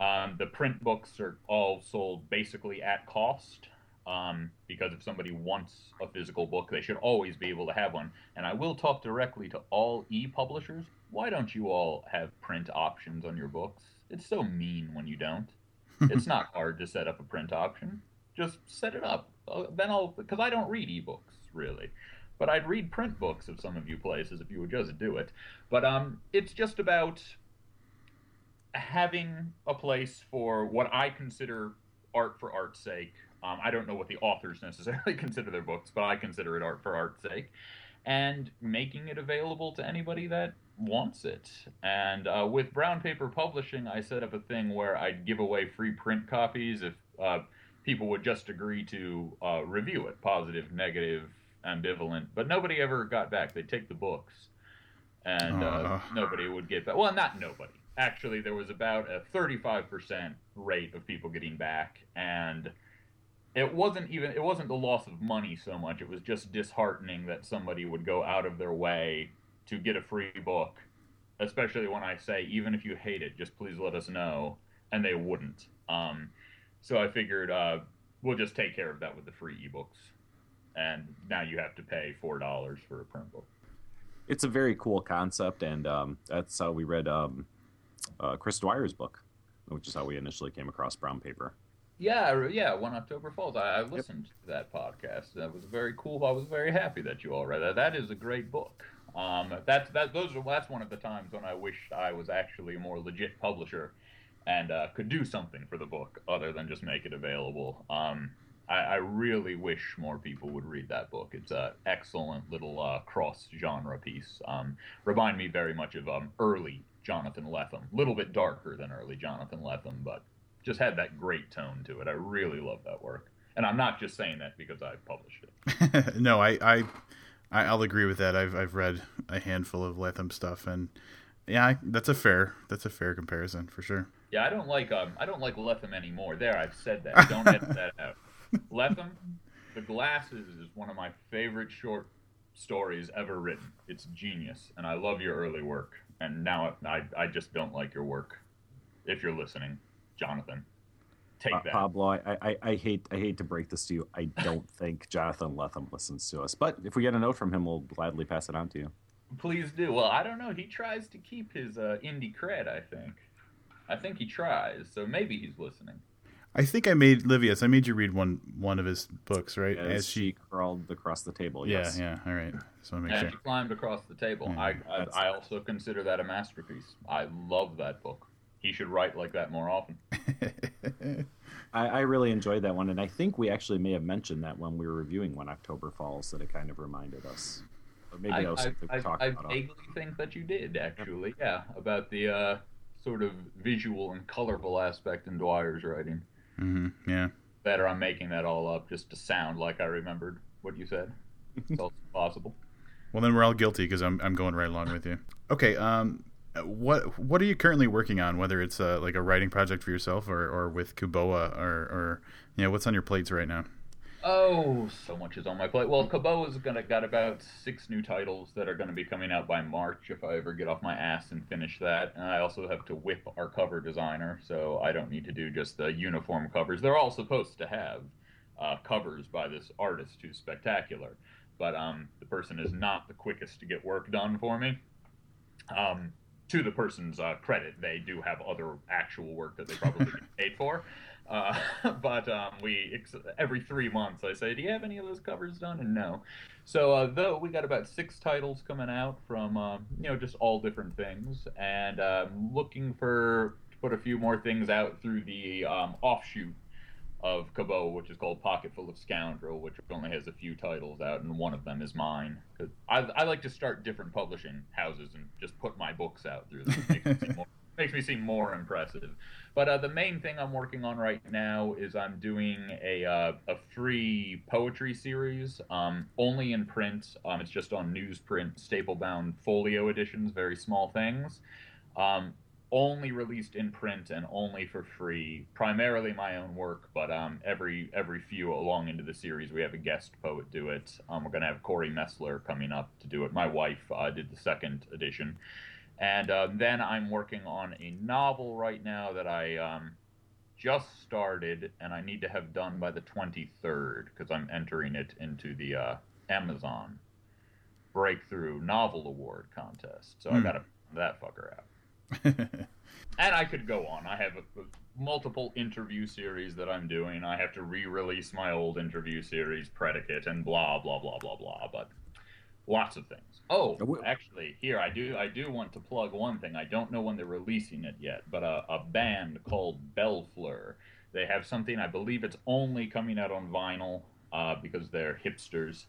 Um, the print books are all sold basically at cost um, because if somebody wants a physical book, they should always be able to have one. And I will talk directly to all e publishers. Why don't you all have print options on your books? It's so mean when you don't it's not hard to set up a print option. Just set it up. Uh, then I'll because I don't read ebooks really, but I'd read print books of some of you places if you would just do it. But um, it's just about having a place for what I consider art for art's sake. Um, I don't know what the authors necessarily consider their books, but I consider it art for art's sake, and making it available to anybody that wants it. And uh, with Brown Paper Publishing, I set up a thing where I'd give away free print copies if uh, people would just agree to uh, review it positive, negative, ambivalent. But nobody ever got back. They'd take the books, and uh, nobody would get back. Well, not nobody. Actually, there was about a 35% rate of people getting back, and it wasn't even it wasn't the loss of money so much it was just disheartening that somebody would go out of their way to get a free book, especially when I say, even if you hate it, just please let us know. And they wouldn't. Um, so I figured uh, we'll just take care of that with the free ebooks. And now you have to pay $4 for a print book. It's a very cool concept, and um, that's how we read um, uh, Chris Dwyer's book, which is how we initially came across Brown Paper. Yeah, yeah, When October Falls. I, I listened yep. to that podcast. That was very cool. I was very happy that you all read that. That is a great book. Um, that's that. Those are that's one of the times when I wished I was actually a more legit publisher and uh, could do something for the book other than just make it available. Um, I, I, really wish more people would read that book. It's an excellent little uh, cross-genre piece. Um, remind me very much of um, early Jonathan Lethem. A little bit darker than early Jonathan Lethem, but just had that great tone to it. I really love that work. And I'm not just saying that because I published it. no, I, I I, will agree with that. I've I've read a handful of Lethem stuff, and yeah, that's a fair that's a fair comparison for sure. Yeah, I don't like um I don't like Lethem anymore. There, I've said that. Don't edit that out. Lethem, The Glasses is one of my favorite short stories ever written. It's genius, and I love your early work. And now I I just don't like your work. If you're listening, Jonathan take uh, that. Pablo, I, I, I, hate I hate to break this to you. I don't think Jonathan Lethem listens to us, but if we get a note from him, we'll gladly pass it on to you. Please do. Well, I don't know. He tries to keep his uh, indie cred. I think. I think he tries. So maybe he's listening. I think I made Livius. I made you read one one of his books, right? As, As she crawled across the table. Yeah, yes. yeah. All right. So I make As sure. she climbed across the table. I I, I also consider that a masterpiece. I love that book. He should write like that more often. I, I, really enjoyed that one, and I think we actually may have mentioned that when we were reviewing When October Falls, that it kind of reminded us. Or maybe I, that was something I, we talked I, about. I vaguely think that you did, actually. Yeah, about the uh, sort of visual and colorful aspect in Dwyer's writing. Mm-hmm. Yeah. Better, I'm making that all up just to sound like I remembered what you said. It's also possible. Well, then we're all guilty because I'm I'm going right along with you. Okay. Um, what what are you currently working on? Whether it's uh, like a writing project for yourself or, or with Kuboa or or you know what's on your plates right now? Oh, so much is on my plate. Well, Kuboa's gonna got about six new titles that are gonna be coming out by March if I ever get off my ass and finish that. And I also have to whip our cover designer, so I don't need to do just the uniform covers. They're all supposed to have uh, covers by this artist who's spectacular, but um, the person is not the quickest to get work done for me. Um, to the person's uh, credit, they do have other actual work that they probably get paid for. Uh, but um, we every three months I say, "Do you have any of those covers done?" And no. So uh, though we got about six titles coming out from uh, you know just all different things, and um, looking for to put a few more things out through the um, offshoot of Kuboa, which is called Pocket Full of Scoundrel, which only has a few titles out, and one of them is mine. Cause I, I like to start different publishing houses and just put my books out through them. Makes me seem more, makes me seem more impressive. But uh, the main thing I'm working on right now is I'm doing a uh, a free poetry series, um, only in print. Um, it's just on newsprint, staple bound folio editions, very small things. Um, only released in print and only for free. Primarily my own work, but um, every every few along into the series, we have a guest poet do it. Um, we're gonna have Corey Mesler coming up to do it. My wife uh, did the second edition, and uh, then I'm working on a novel right now that I um, just started, and I need to have done by the 23rd because I'm entering it into the uh, Amazon Breakthrough Novel Award contest. So mm. I hmm. gotta that fucker out. and I could go on. I have a, a multiple interview series that I'm doing. I have to re-release my old interview series, Predicate, and blah blah blah blah blah. But lots of things. Oh, actually, here I do. I do want to plug one thing. I don't know when they're releasing it yet, but a, a band called Bellfleur. They have something. I believe it's only coming out on vinyl uh, because they're hipsters.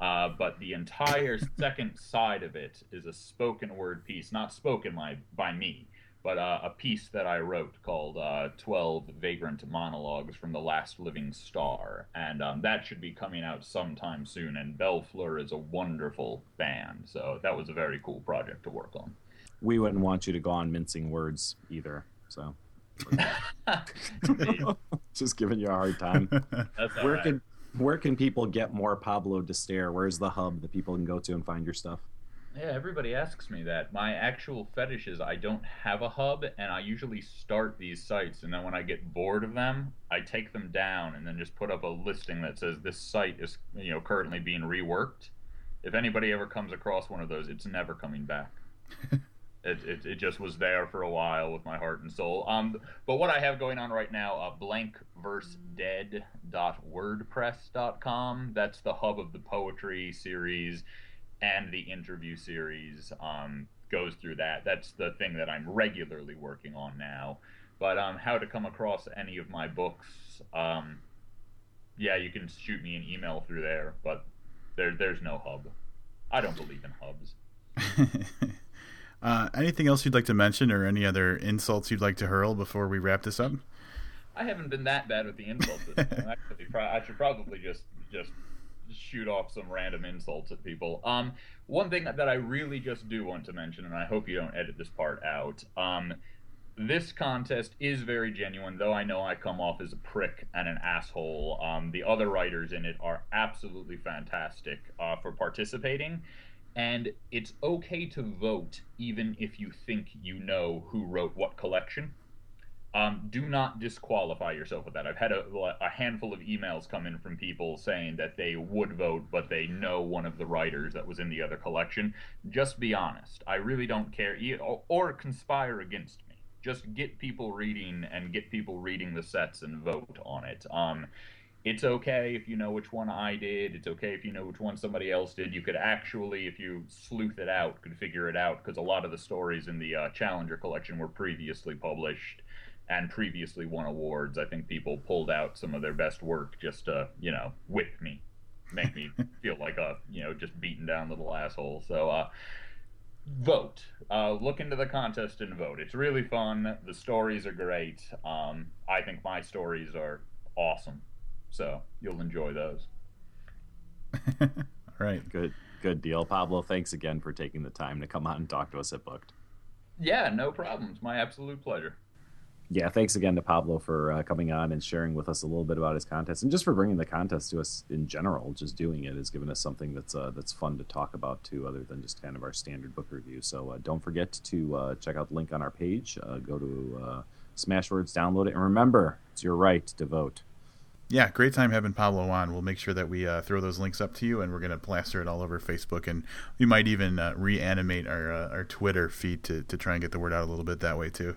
Uh, but the entire second side of it is a spoken word piece, not spoken by, by me, but uh, a piece that I wrote called uh, 12 Vagrant Monologues from the Last Living Star. And um, that should be coming out sometime soon. And Bellfleur is a wonderful band. So that was a very cool project to work on. We wouldn't want you to go on mincing words either. So. Just giving you a hard time. Where right. can where can people get more Pablo D'Stair? Where's the hub that people can go to and find your stuff? Yeah, everybody asks me that. My actual fetish is I don't have a hub, and I usually start these sites, and then when I get bored of them, I take them down and then just put up a listing that says this site is, you know, currently being reworked. If anybody ever comes across one of those, it's never coming back. It, it, it, just was there for a while with my heart and soul. Um, but what I have going on right now, uh, blankversedead.wordpress.com. That's the hub of the poetry series and the interview series. Um, goes through that. That's the thing that I'm regularly working on now. But um, how to come across any of my books? Um, yeah, you can shoot me an email through there. But there, there's no hub. I don't believe in hubs. Uh, anything else you'd like to mention, or any other insults you'd like to hurl before we wrap this up? I haven't been that bad with the insults. Actually, I should probably just just shoot off some random insults at people. Um, one thing that I really just do want to mention, and I hope you don't edit this part out. Um, this contest is very genuine, though I know I come off as a prick and an asshole. Um, the other writers in it are absolutely fantastic uh, for participating and it's okay to vote even if you think you know who wrote what collection. Um, do not disqualify yourself with that. I've had a, a, handful of emails come in from people saying that they would vote, but they know one of the writers that was in the other collection. Just be honest. I really don't care, or, or conspire against me. Just get people reading and get people reading the sets and vote on it. Um, it's okay if you know which one I did. It's okay if you know which one somebody else did. You could actually, if you sleuth it out, could figure it out because a lot of the stories in the uh, Challenger collection were previously published, and previously won awards. I think people pulled out some of their best work just to, you know, whip me, make me feel like a, you know, just beaten down little asshole. So, uh, vote. Uh, look into the contest and vote. It's really fun. The stories are great. Um, I think my stories are awesome. So you'll enjoy those. All right. Good, good deal, Pablo. Thanks again for taking the time to come on and talk to us at Booked. Yeah, no problems. My absolute pleasure yeah, thanks again to Pablo for uh, coming on and sharing with us a little bit about his contest, and just for bringing the contest to us in general. Just doing it has given us something that's uh, that's fun to talk about too, other than just kind of our standard book review. So uh, don't forget to uh, check out the link on our page. Uh, go to uh, Smashwords, download it, and remember, it's your right to vote. Yeah, great time having Pablo on. We'll make sure that we throw those links up to you, and we're going to plaster it all over Facebook, and we might even reanimate our our Twitter feed to to try and get the word out a little bit that way too.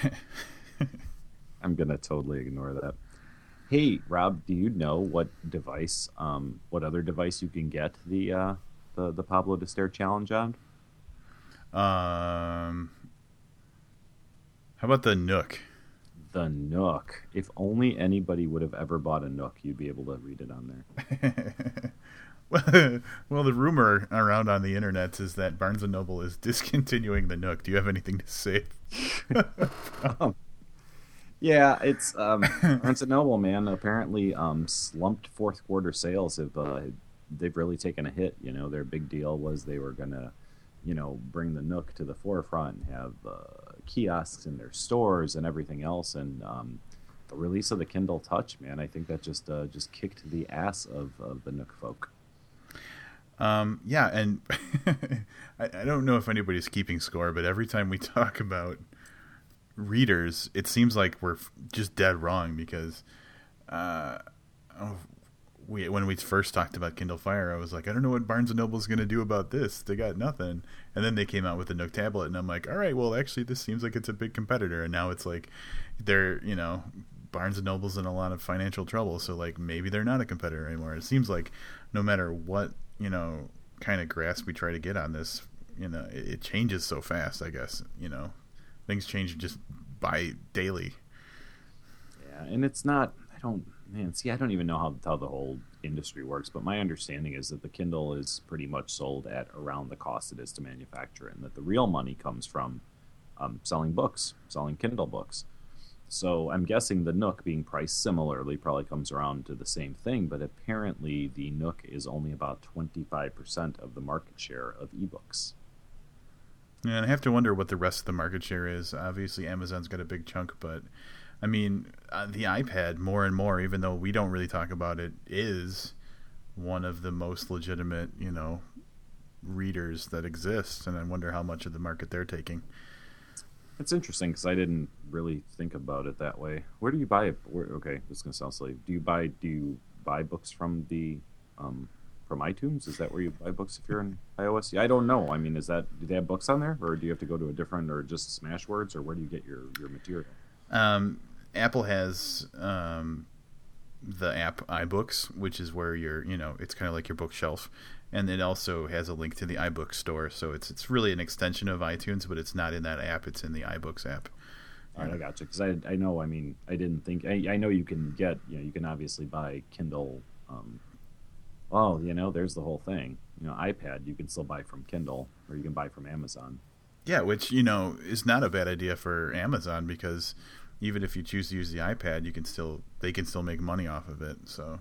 I'm gonna totally ignore that. Hey, Robb, do you know what device, um, what other device you can get the uh, the the Pablo D'Stair challenge on? Um, how about the Nook? The Nook. If only anybody would have ever bought a Nook, you'd be able to read it on there. well, the rumor around on the internet is that Barnes and Noble is discontinuing the Nook. Do you have anything to say? um, yeah, it's um, Barnes and Noble, man. Apparently, um, slumped fourth quarter sales have uh, they've really taken a hit. You know, their big deal was they were gonna, you know, bring the Nook to the forefront and have uh, kiosks and their stores and everything else, and um, the release of the Kindle Touch, man, I think that just uh, just kicked the ass of, of the Nook folk. Um, yeah, and I, I, don't know if anybody's keeping score, but every time we talk about readers, it seems like we're just dead wrong because uh, oh, we when we first talked about Kindle Fire, I was like, I don't know what Barnes and Noble is going to do about this. They got nothing, and then they came out with the Nook tablet, and I'm like, all right, well, actually, this seems like it's a big competitor, and now it's like they're you know Barnes and Noble's in a lot of financial trouble, so like maybe they're not a competitor anymore. It seems like no matter what you know kind of grasp we try to get on this you know it, it changes so fast i guess you know? Things change just by daily. Yeah and it's not i don't man see i don't even know how, how the whole industry works but my understanding is that the kindle is pretty much sold at around the cost it is to manufacture and that the real money comes from um, selling books selling kindle books so I'm guessing the Nook being priced similarly probably comes around to the same thing, but apparently the Nook is only about 25% of the market share of ebooks. Yeah, and I have to wonder what the rest of the market share is. Obviously, Amazon's got a big chunk, but I mean, uh, the iPad more and more, even though we don't really talk about it, is one of the most legitimate, you know, readers that exists, and I wonder how much of the market they're taking. It's interesting because I didn't really think about it that way. Where do you buy it? Where, okay, this is gonna sound silly. Do you buy do you buy books from the um, from iTunes? Is that where you buy books if you're in iOS? Yeah, I don't know. I mean, is that do they have books on there, or do you have to go to a different or just Smashwords, or where do you get your your material? Um, Apple has um, the app iBooks, which is where you're you know it's kind of like your bookshelf, and it also has a link to the iBook store. So it's it's really an extension of iTunes, but it's not in that app. It's in the iBooks app. All right, I gotcha. Because I, I know, I mean, I didn't think, I, I know you can get, you know, you can obviously buy Kindle. Um, well, you know, there's the whole thing. You know, iPad you can still buy from Kindle or you can buy from Amazon. Yeah, which, you know, is not a bad idea for Amazon because even if you choose to use the iPad, you can still, they can still make money off of it. So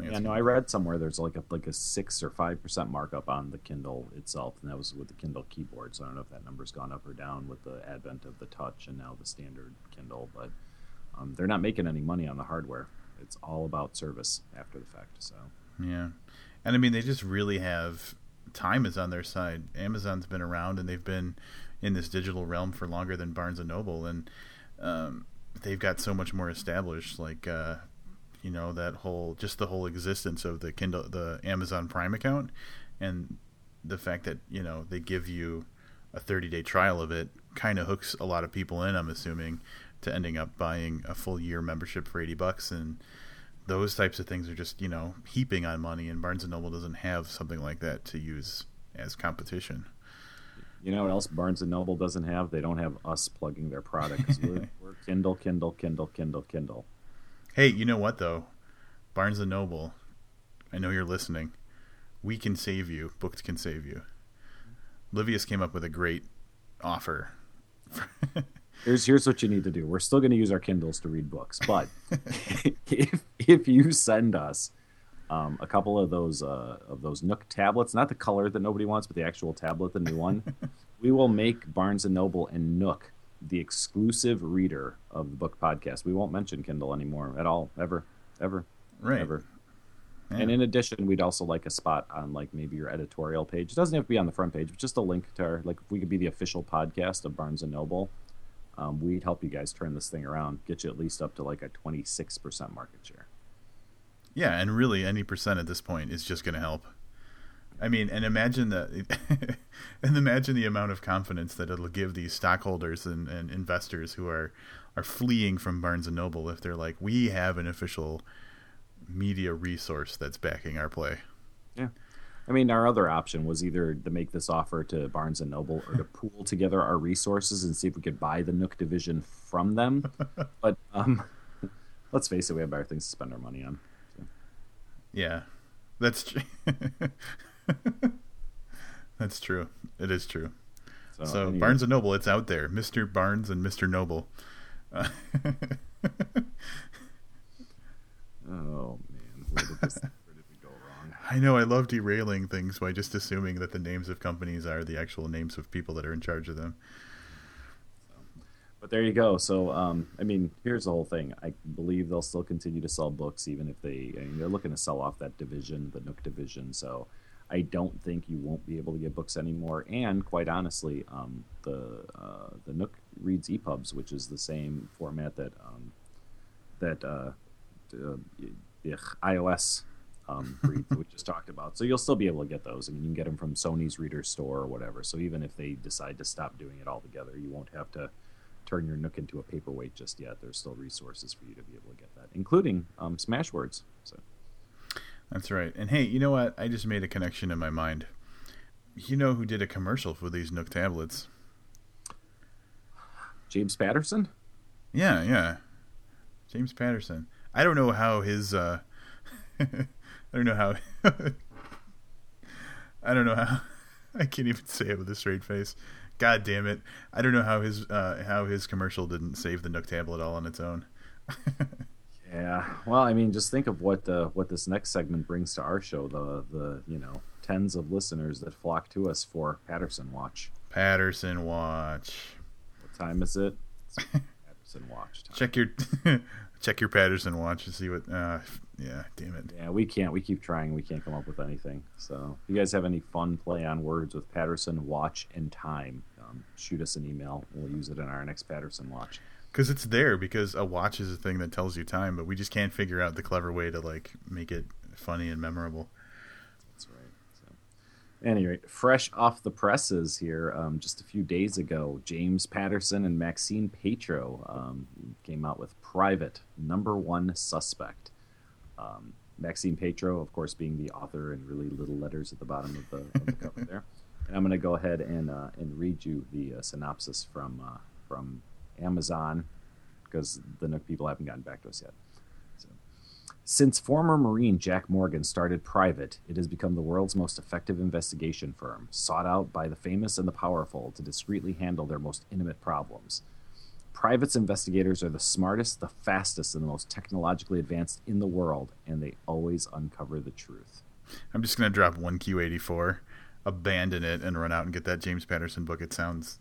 yeah, no, I read somewhere there's like a like a six or five percent markup on the Kindle itself, and that was with the Kindle keyboard. So I don't know if that number's gone up or down with the advent of the Touch and now the standard Kindle, but um, they're not making any money on the hardware. It's all about service after the fact. So yeah, and I mean they just really have time is on their side. Amazon's been around and they've been in this digital realm for longer than Barnes and Noble, and um, they've got so much more established. Like uh, you know that whole just the whole existence of the Kindle the Amazon Prime account and the fact that you know they give you a 30 day trial of it kind of hooks a lot of people in I'm assuming to ending up buying a full year membership for 80 bucks and those types of things are just you know heaping on money and Barnes and Noble doesn't have something like that to use as competition You know what else Barnes and Noble doesn't have? They don't have us plugging their products. We're, we're Kindle, Kindle, Kindle, Kindle, Kindle. Hey, you know what though? Barnes and Noble. I know you're listening. We can save you. Booked can save you. Livius came up with a great offer. here's here's what you need to do. We're still going to use our Kindles to read books, but if if you send us um, a couple of those uh, of those Nook tablets, not the color that nobody wants, but the actual tablet, the new one, we will make Barnes and Noble and Nook the exclusive reader of the book podcast. We won't mention Kindle anymore at all, ever, ever, right. ever. Yeah. And in addition, we'd also like a spot on like maybe your editorial page. It doesn't have to be on the front page, but just a link to our like if we could be the official podcast of Barnes and Noble um, we'd help you guys turn this thing around, get you at least up to like a 26% market share. Yeah, and really any percent at this point is just going to help. I mean, and imagine the and imagine the amount of confidence that it'll give these stockholders and, and investors who are are fleeing from Barnes and Noble if they're like, we have an official media resource that's backing our play. Yeah. I mean, our other option was either to make this offer to Barnes and Noble or to pool together our resources and see if we could buy the Nook division from them. but um, let's face it, we have better things to spend our money on. Yeah, that's true. that's true. It is true. So, so anyway. Barnes and Noble, it's out there, Mister Barnes and Mister Noble. Oh man, where did this? I know I love derailing things by just assuming that the names of companies are the actual names of people that are in charge of them. But there you go. So, um, I mean, here's the whole thing. I believe they'll still continue to sell books, even if they. I mean, they're looking to sell off that division, the Nook division. So, I don't think you won't be able to get books anymore. And quite honestly, um, the uh, the Nook reads EPUBs, which is the same format that um, that uh, uh, iOS um, that we just talked about. So you'll still be able to get those. I mean, you can get them from Sony's Reader Store or whatever. So even if they decide to stop doing it altogether, you won't have to turn your Nook into a paperweight just yet. There's still resources for you to be able to get that, including um, Smashwords. So that's right. And hey, you know what? I just made a connection in my mind. You know who did a commercial for these Nook tablets? James Patterson. Yeah, yeah. James Patterson. I don't know how his uh, I don't know how. I don't know how. I can't even say it with a straight face. God damn it! I don't know how his uh, how his commercial didn't save the Nook tablet all on its own. yeah, well, I mean, just think of what uh, what this next segment brings to our show. The the you know tens of listeners that flock to us for Patterson Watch. Patterson Watch. What time is it? Patterson Watch. Time. Check your check your Patterson Watch and see what. Uh, yeah, damn it. Yeah, we can't. We keep trying. We can't come up with anything. So, if you guys have any fun play on words with Patterson Watch and time, um, shoot us an email. We'll use it in our next Patterson Watch. Because it's there. Because a watch is a thing that tells you time, but we just can't figure out the clever way to like make it funny and memorable. That's right. So, any rate, fresh off the presses here, um, just a few days ago, James Patterson and Maxine Paetro um, came out with Private Number One Suspect. Um, Maxine Paetro, of course, being the author in really little letters at the bottom of the, of the cover there. And I'm going to go ahead and uh, and read you the uh, synopsis from uh, from Amazon because the Nook people haven't gotten back to us yet. So, since former Marine Jack Morgan started Private, it has become the world's most effective investigation firm, sought out by the famous and the powerful to discreetly handle their most intimate problems. Private's investigators are the smartest, the fastest, and the most technologically advanced in the world, and they always uncover the truth. I'm just going to drop one Q84, abandon it, and run out and get that James Patterson book. It sounds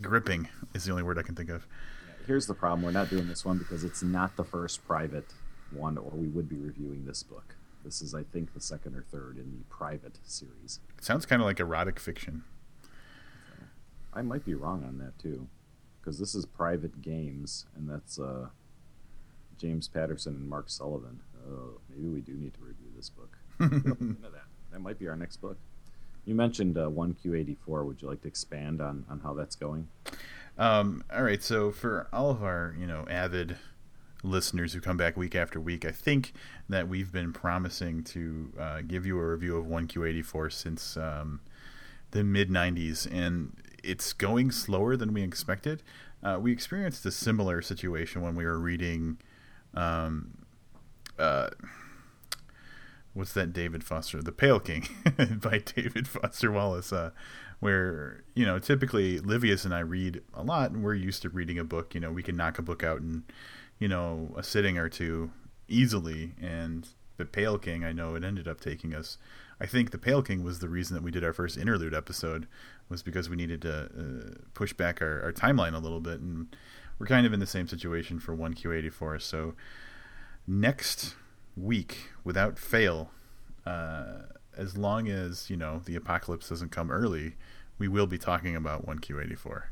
gripping, is the only word I can think of. Here's the problem we're not doing this one because it's not the first private one, or we would be reviewing this book. This is, I think, the second or third in the private series. It sounds kind of like erotic fiction. I might be wrong on that, too because this is private games, and that's uh, James Patterson and Mark Sullivan. Oh, maybe we do need to review this book. that. that might be our next book. You mentioned uh, 1Q84. Would you like to expand on, on how that's going? Um, all right. So for all of our you know avid listeners who come back week after week, I think that we've been promising to uh, give you a review of 1Q84 since um, the mid 90s, and it's going slower than we expected. Uh, we experienced a similar situation when we were reading. Um, uh, what's that David Foster, The Pale King by David Foster Wallace, uh, where, you know, typically Livius and I read a lot and we're used to reading a book. You know, we can knock a book out in, you know, a sitting or two easily. And The Pale King, I know it ended up taking us. I think The Pale King was the reason that we did our first interlude episode, was because we needed to uh, push back our, our timeline a little bit. And we're kind of in the same situation for 1Q84. So next week without fail. Uh, as long as you know the apocalypse doesn't come early, we will be talking about one Q eighty four.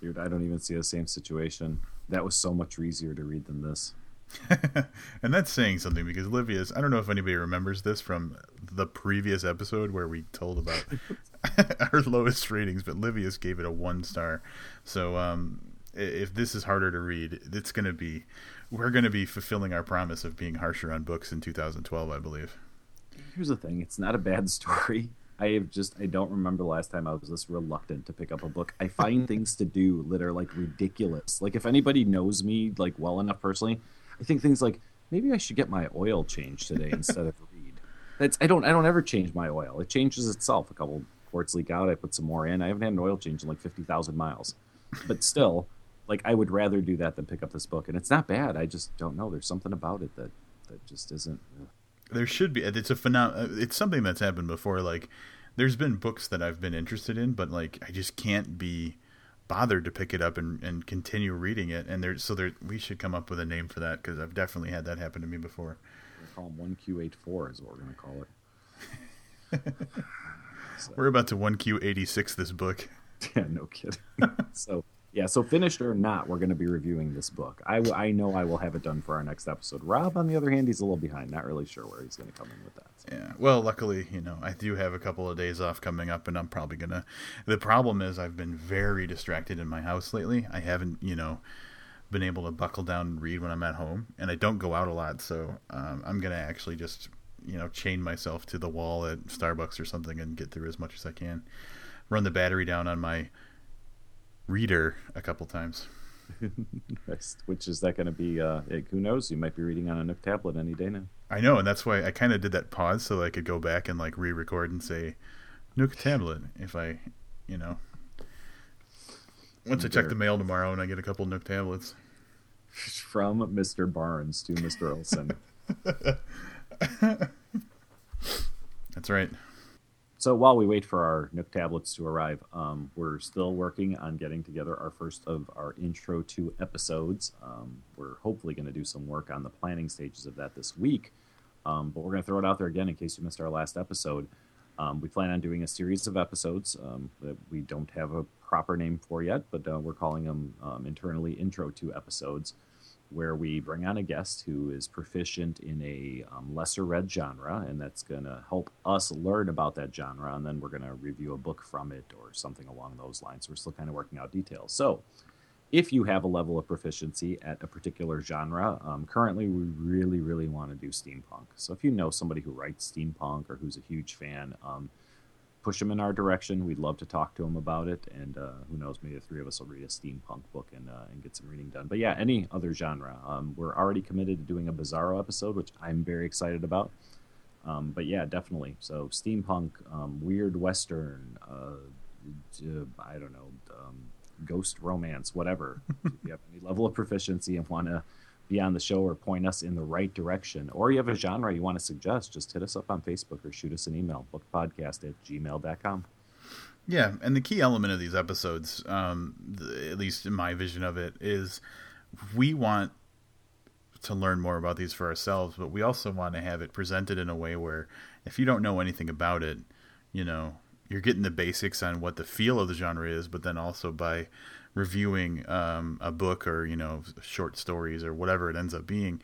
Dude, I don't even see the same situation. That was so much easier to read than this. and that's saying something because Livius, I don't know if anybody remembers this from the previous episode where we told about our lowest ratings, but Livius gave it a one star. So um, if this is harder to read, it's going to be we're going to be fulfilling our promise of being harsher on books in 2012, I believe. Here's the thing: it's not a bad story. I have just I don't remember the last time I was this reluctant to pick up a book. I find things to do that are like ridiculous. Like if anybody knows me like well enough personally, I think things like maybe I should get my oil changed today instead of read. That's I don't I don't ever change my oil. It changes itself. A couple quarts leak out, I put some more in. I haven't had an oil change in like fifty thousand miles, but still, like I would rather do that than pick up this book. And it's not bad. I just don't know. There's something about it that that just isn't. Uh... There should be. It's a phenom- uh, It's something that's happened before. Like there's been books that I've been interested in, but like I just can't be bothered to pick it up and, and continue reading it. And there, so there, we should come up with a name for that because I've definitely had that happen to me before. We'll call them one Q eight four is what we're going to call it. so. We're about to one Q eighty six this book. Yeah, no kidding. so yeah, so finished or not, we're going to be reviewing this book. I, I know I will have it done for our next episode. Robb, on the other hand, he's a little behind. Not really sure where he's going to come in with that. So. Yeah, well, luckily, you know, I do have a couple of days off coming up, and I'm probably going to. The problem is, I've been very distracted in my house lately. I haven't, you know, been able to buckle down and read when I'm at home, and I don't go out a lot, so um, I'm going to actually just, you know, chain myself to the wall at Starbucks or something and get through as much as I can. Run the battery down on my reader a couple times. Which is that going to be? Uh, who knows? You might be reading on a Nook tablet any day now. I know, and that's why I kind of did that pause so I could go back and like re-record and say Nook tablet if I, you know, once I check the mail tomorrow and I get a couple Nook tablets from Mr. Barnes to Mr. Olson. that's right. So while we wait for our Nook tablets to arrive, um, we're still working on getting together our first of our intro to episodes. Um, we're hopefully going to do some work on the planning stages of that this week, um, but we're going to throw it out there again in case you missed our last episode. Um, we plan on doing a series of episodes um, that we don't have a proper name for yet, but uh, we're calling them um, internally intro to episodes where we bring on a guest who is proficient in a um, lesser read genre, and that's going to help us learn about that genre, and then we're going to review a book from it or something along those lines. We're still kind of working out details. So, if you have a level of proficiency at a particular genre, um, currently we really, really want to do steampunk. So, if you know somebody who writes steampunk or who's a huge fan, um, push them in our direction. We'd love to talk to them about it, and uh, who knows, maybe the three of us will read a steampunk book and uh, and get some reading done. But yeah, any other genre. Um, we're already committed to doing a Bizarro episode, which I'm very excited about. Um, but yeah, definitely. So steampunk, um, weird western, uh, I don't know, um, ghost romance, whatever. if you have any level of proficiency and want to be on the show or point us in the right direction, or you have a genre you want to suggest, just hit us up on Facebook or shoot us an email, bookpodcast at gmail.com. Yeah, and the key element of these episodes, um, at least in my vision of it, is we want to learn more about these for ourselves, but we also want to have it presented in a way where if you don't know anything about it, you know, you're getting the basics on what the feel of the genre is, but then also by reviewing um, a book or you know short stories or whatever it ends up being,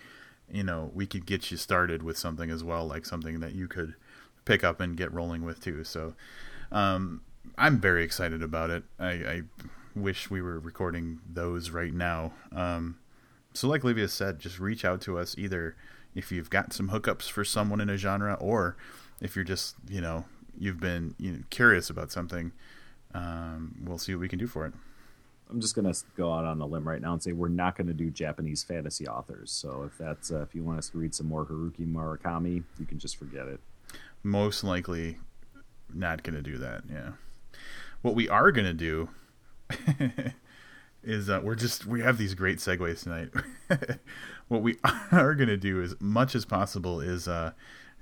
you know we could get you started with something as well, like something that you could pick up and get rolling with too. So um, I'm very excited about it. I, I, wish we were recording those right now. Um, so like Livius said, just reach out to us either if you've got some hookups for someone in a genre or if you're just you know you've been you know, curious about something, um, we'll see what we can do for it. I'm just gonna go out on a limb right now and say we're not to do Japanese fantasy authors. So if that's uh, if you want us to read some more Haruki Murakami, you can just forget it. Most likely, not to do that. Yeah. What we are to do is uh, we're just we have these great segues tonight. what we are to do as much as possible is uh,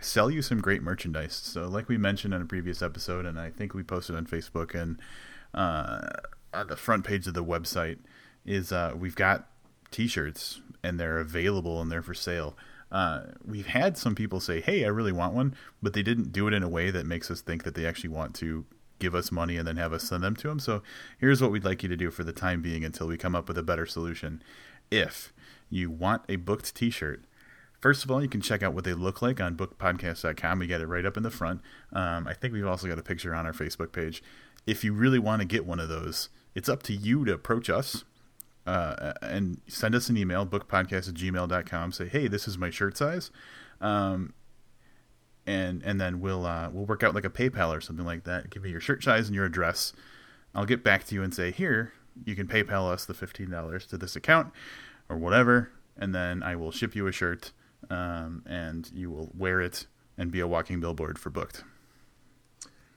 sell you some great merchandise. So, like we mentioned on a previous episode, and I think we posted on Facebook and uh, on the front page of the website, is uh, we've got T-shirts and they're available and they're for sale. Uh, we've had some people say, "Hey, I really want one," but they didn't do it in a way that makes us think that they actually want to give us money and then have us send them to them. So here's what we'd like you to do for the time being until we come up with a better solution. If you want a booked T-shirt, first of all, you can check out what they look like on bookedpodcast.com. We got it right up in the front. Um, I think we've also got a picture on our Facebook page. If you really want to get one of those, it's up to you to approach us uh, and send us an email, bookedpodcast at gmail.com. Say, hey, this is my shirt size. Um, and and then we'll uh, we'll work out like a PayPal or something like that. Give me your shirt size and your address. I'll get back to you and say, here, you can PayPal us the fifteen dollars to this account or whatever, and then I will ship you a shirt, um, and you will wear it and be a walking billboard for booked.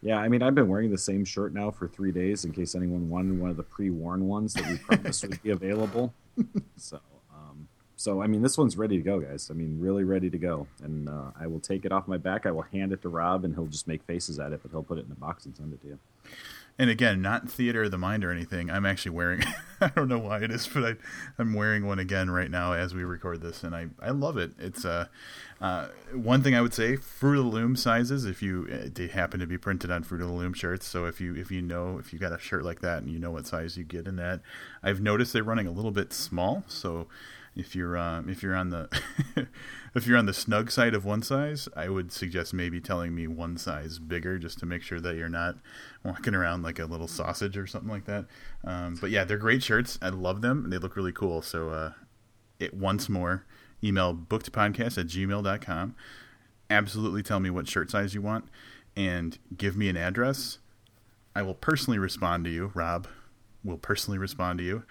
Yeah, I mean, I've been wearing the same shirt now for three days in case anyone wanted one of the pre-worn ones that we promised would be available. So, um, so I mean, this one's ready to go, guys. I mean, really ready to go. And uh, I will take it off my back. I will hand it to Robb, and he'll just make faces at it, but he'll put it in a box and send it to you. And again, not theater of the mind or anything. I'm actually wearing. I don't know why it is, but I, I'm wearing one again right now as we record this, and I, I love it. It's uh, uh, one thing I would say: Fruit of the Loom sizes. If you uh, they happen to be printed on Fruit of the Loom shirts, so if you if you know if you got a shirt like that and you know what size you get in that, I've noticed they're running a little bit small. So if you're um, if you're on the if you're on the snug side of one size, I would suggest maybe telling me one size bigger just to make sure that you're not walking around like a little sausage or something like that. Um, but yeah, they're great shirts. I love them they look really cool. So uh, it once more, email bookedpodcast at gmail.com. Absolutely tell me what shirt size you want and give me an address. I will personally respond to you. Robb will personally respond to you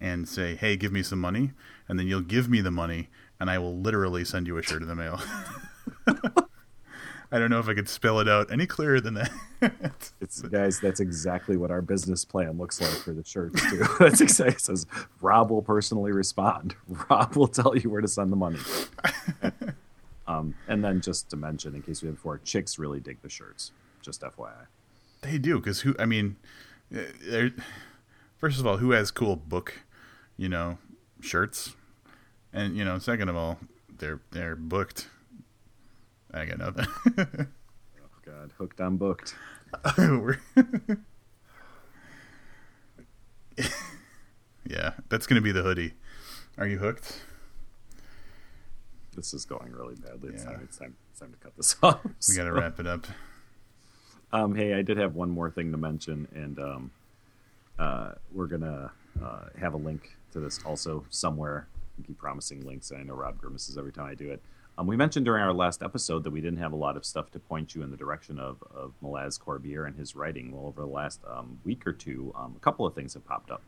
and say, "Hey, give me some money," and then you'll give me the money, and I will literally send you a shirt in the mail. I don't know if I could spell it out any clearer than that. it's guys, that's exactly what our business plan looks like for the shirts too. that's exactly it says Robb will personally respond. Robb will tell you where to send the money. um, and then just to mention, in case we have before, chicks really dig the shirts. Just FYI. They do because who? I mean, first of all, who has cool book, you know, shirts, and you know, second of all, they're they're booked. I got nothing. oh God, hooked on booked. yeah, that's gonna be the hoodie. Are you hooked? This is going really badly. It's, yeah. time, it's, time, it's time to cut this off. We got to wrap it up. Um, hey, I did have one more thing to mention, and um, uh, we're gonna uh, have a link to this also somewhere. Keep promising links, and I know Robb grimaces every time I do it. Um, we mentioned during our last episode that we didn't have a lot of stuff to point you in the direction of, of Melaz Corbier and his writing. Well, over the last um, week or two, um, a couple of things have popped up.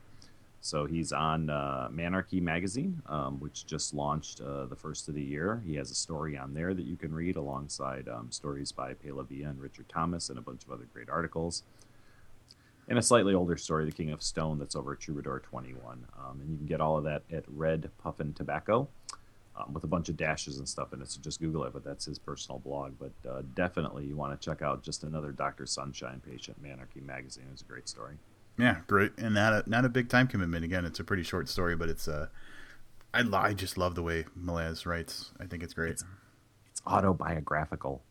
So he's on uh, Manarchy magazine, um, which just launched uh, the first of the year. He has a story on there that you can read alongside um, stories by Pela and Richard Thomas and a bunch of other great articles. And a slightly older story, The King of Stone, that's over at Troubadour 21. Um, and you can get all of that at Red Puffin Tobacco um, with a bunch of dashes and stuff in it. So just Google it, but that's his personal blog. But uh, definitely you want to check out just another Dr. Sunshine patient, Manarchy Magazine. It's a great story. Yeah, great, and not a not a big time commitment. Again, it's a pretty short story, but it's uh, I I just love the way Melaz writes. I think it's great. It's, it's autobiographical.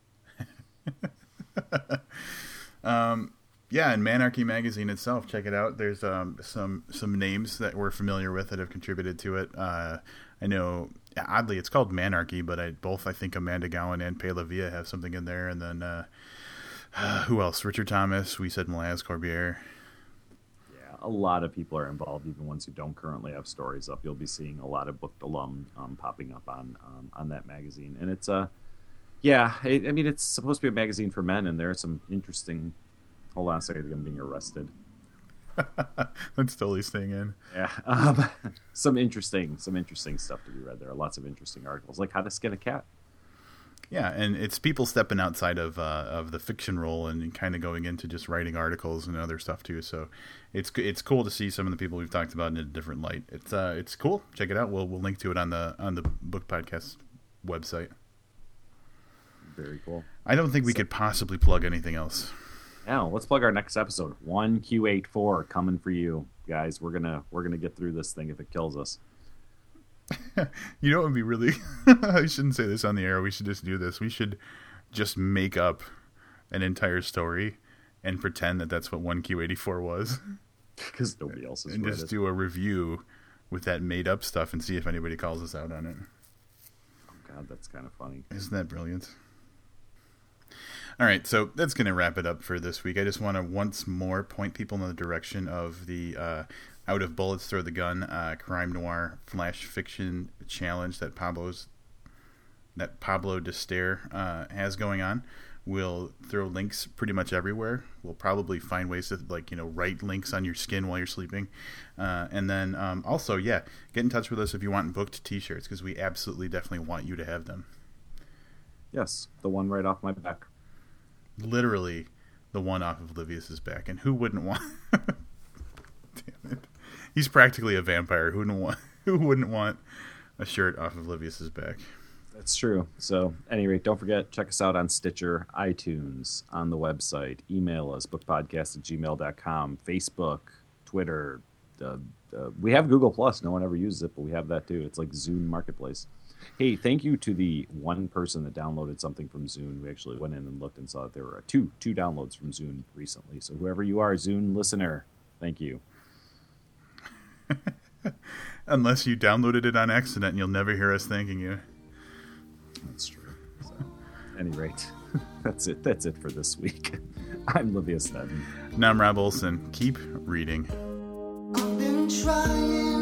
um, yeah, and Manarchy magazine itself, check it out. There's um, some some names that we're familiar with that have contributed to it. Uh, I know oddly it's called Manarchy, but I both I think Amanda Gowin and Pay Lavia have something in there, and then uh, who else? Richard Thomas. We said Melaz Corbier. Yeah, a lot of people are involved, even ones who don't currently have stories up. You'll be seeing a lot of booked alum um, popping up on um, on that magazine, and it's a. Uh, Yeah, I mean it's supposed to be a magazine for men, and there are some interesting. Hold on a second, I'm being arrested. That's totally staying in. Yeah, um, some interesting, some interesting stuff to be read. There are lots of interesting articles, like how to skin a cat. Yeah, and it's people stepping outside of uh, of the fiction role and kind of going into just writing articles and other stuff too. So it's it's cool to see some of the people we've talked about in a different light. It's uh it's cool. Check it out. We'll we'll link to it on the on the book podcast website. Very cool. I don't think we could possibly plug anything else. Now let's plug our next episode. One Q eight four coming for you guys. We're gonna we're gonna get through this thing if it kills us. you know, it would be really. I shouldn't say this on the air. We should just do this. We should just make up an entire story and pretend that that's what one Q eighty four was, because nobody else is. and just it. do a review with that made up stuff and see if anybody calls us out on it. Oh God, that's kind of funny. Isn't that brilliant? All right, so that's going to wrap it up for this week. I just want to once more point people in the direction of the uh, out of bullets throw the gun uh, crime noir flash fiction challenge that Pablo's that Pablo D'Stair uh, has going on. We'll throw links pretty much everywhere. We'll probably find ways to like you know write links on your skin while you're sleeping, uh, and then um, also yeah, get in touch with us if you want booked T-shirts because we absolutely definitely want you to have them. Yes, the one right off my back. Literally, the one off of Livius's back, and who wouldn't want? Damn it he's practically a vampire. Who wouldn't want? Who wouldn't want a shirt off of Livius's back? That's true. So, any rate, don't forget, check us out on Stitcher, iTunes, on the website. Email us, bookedpodcast at gmail.com, Facebook, Twitter. Uh, uh, we have Google Plus. No one ever uses it, but we have that too. It's like Zune Marketplace. Hey, thank you to the one person that downloaded something from Zune. We actually went in and looked and saw that there were two two downloads from Zune recently. So whoever you are, Zune listener, thank you. Unless you downloaded it on accident, and you'll never hear us thanking you. That's true. So, any rate, that's it. That's it for this week. I'm Livius Nedin. And I'm Robb Olson. Keep reading. I've been trying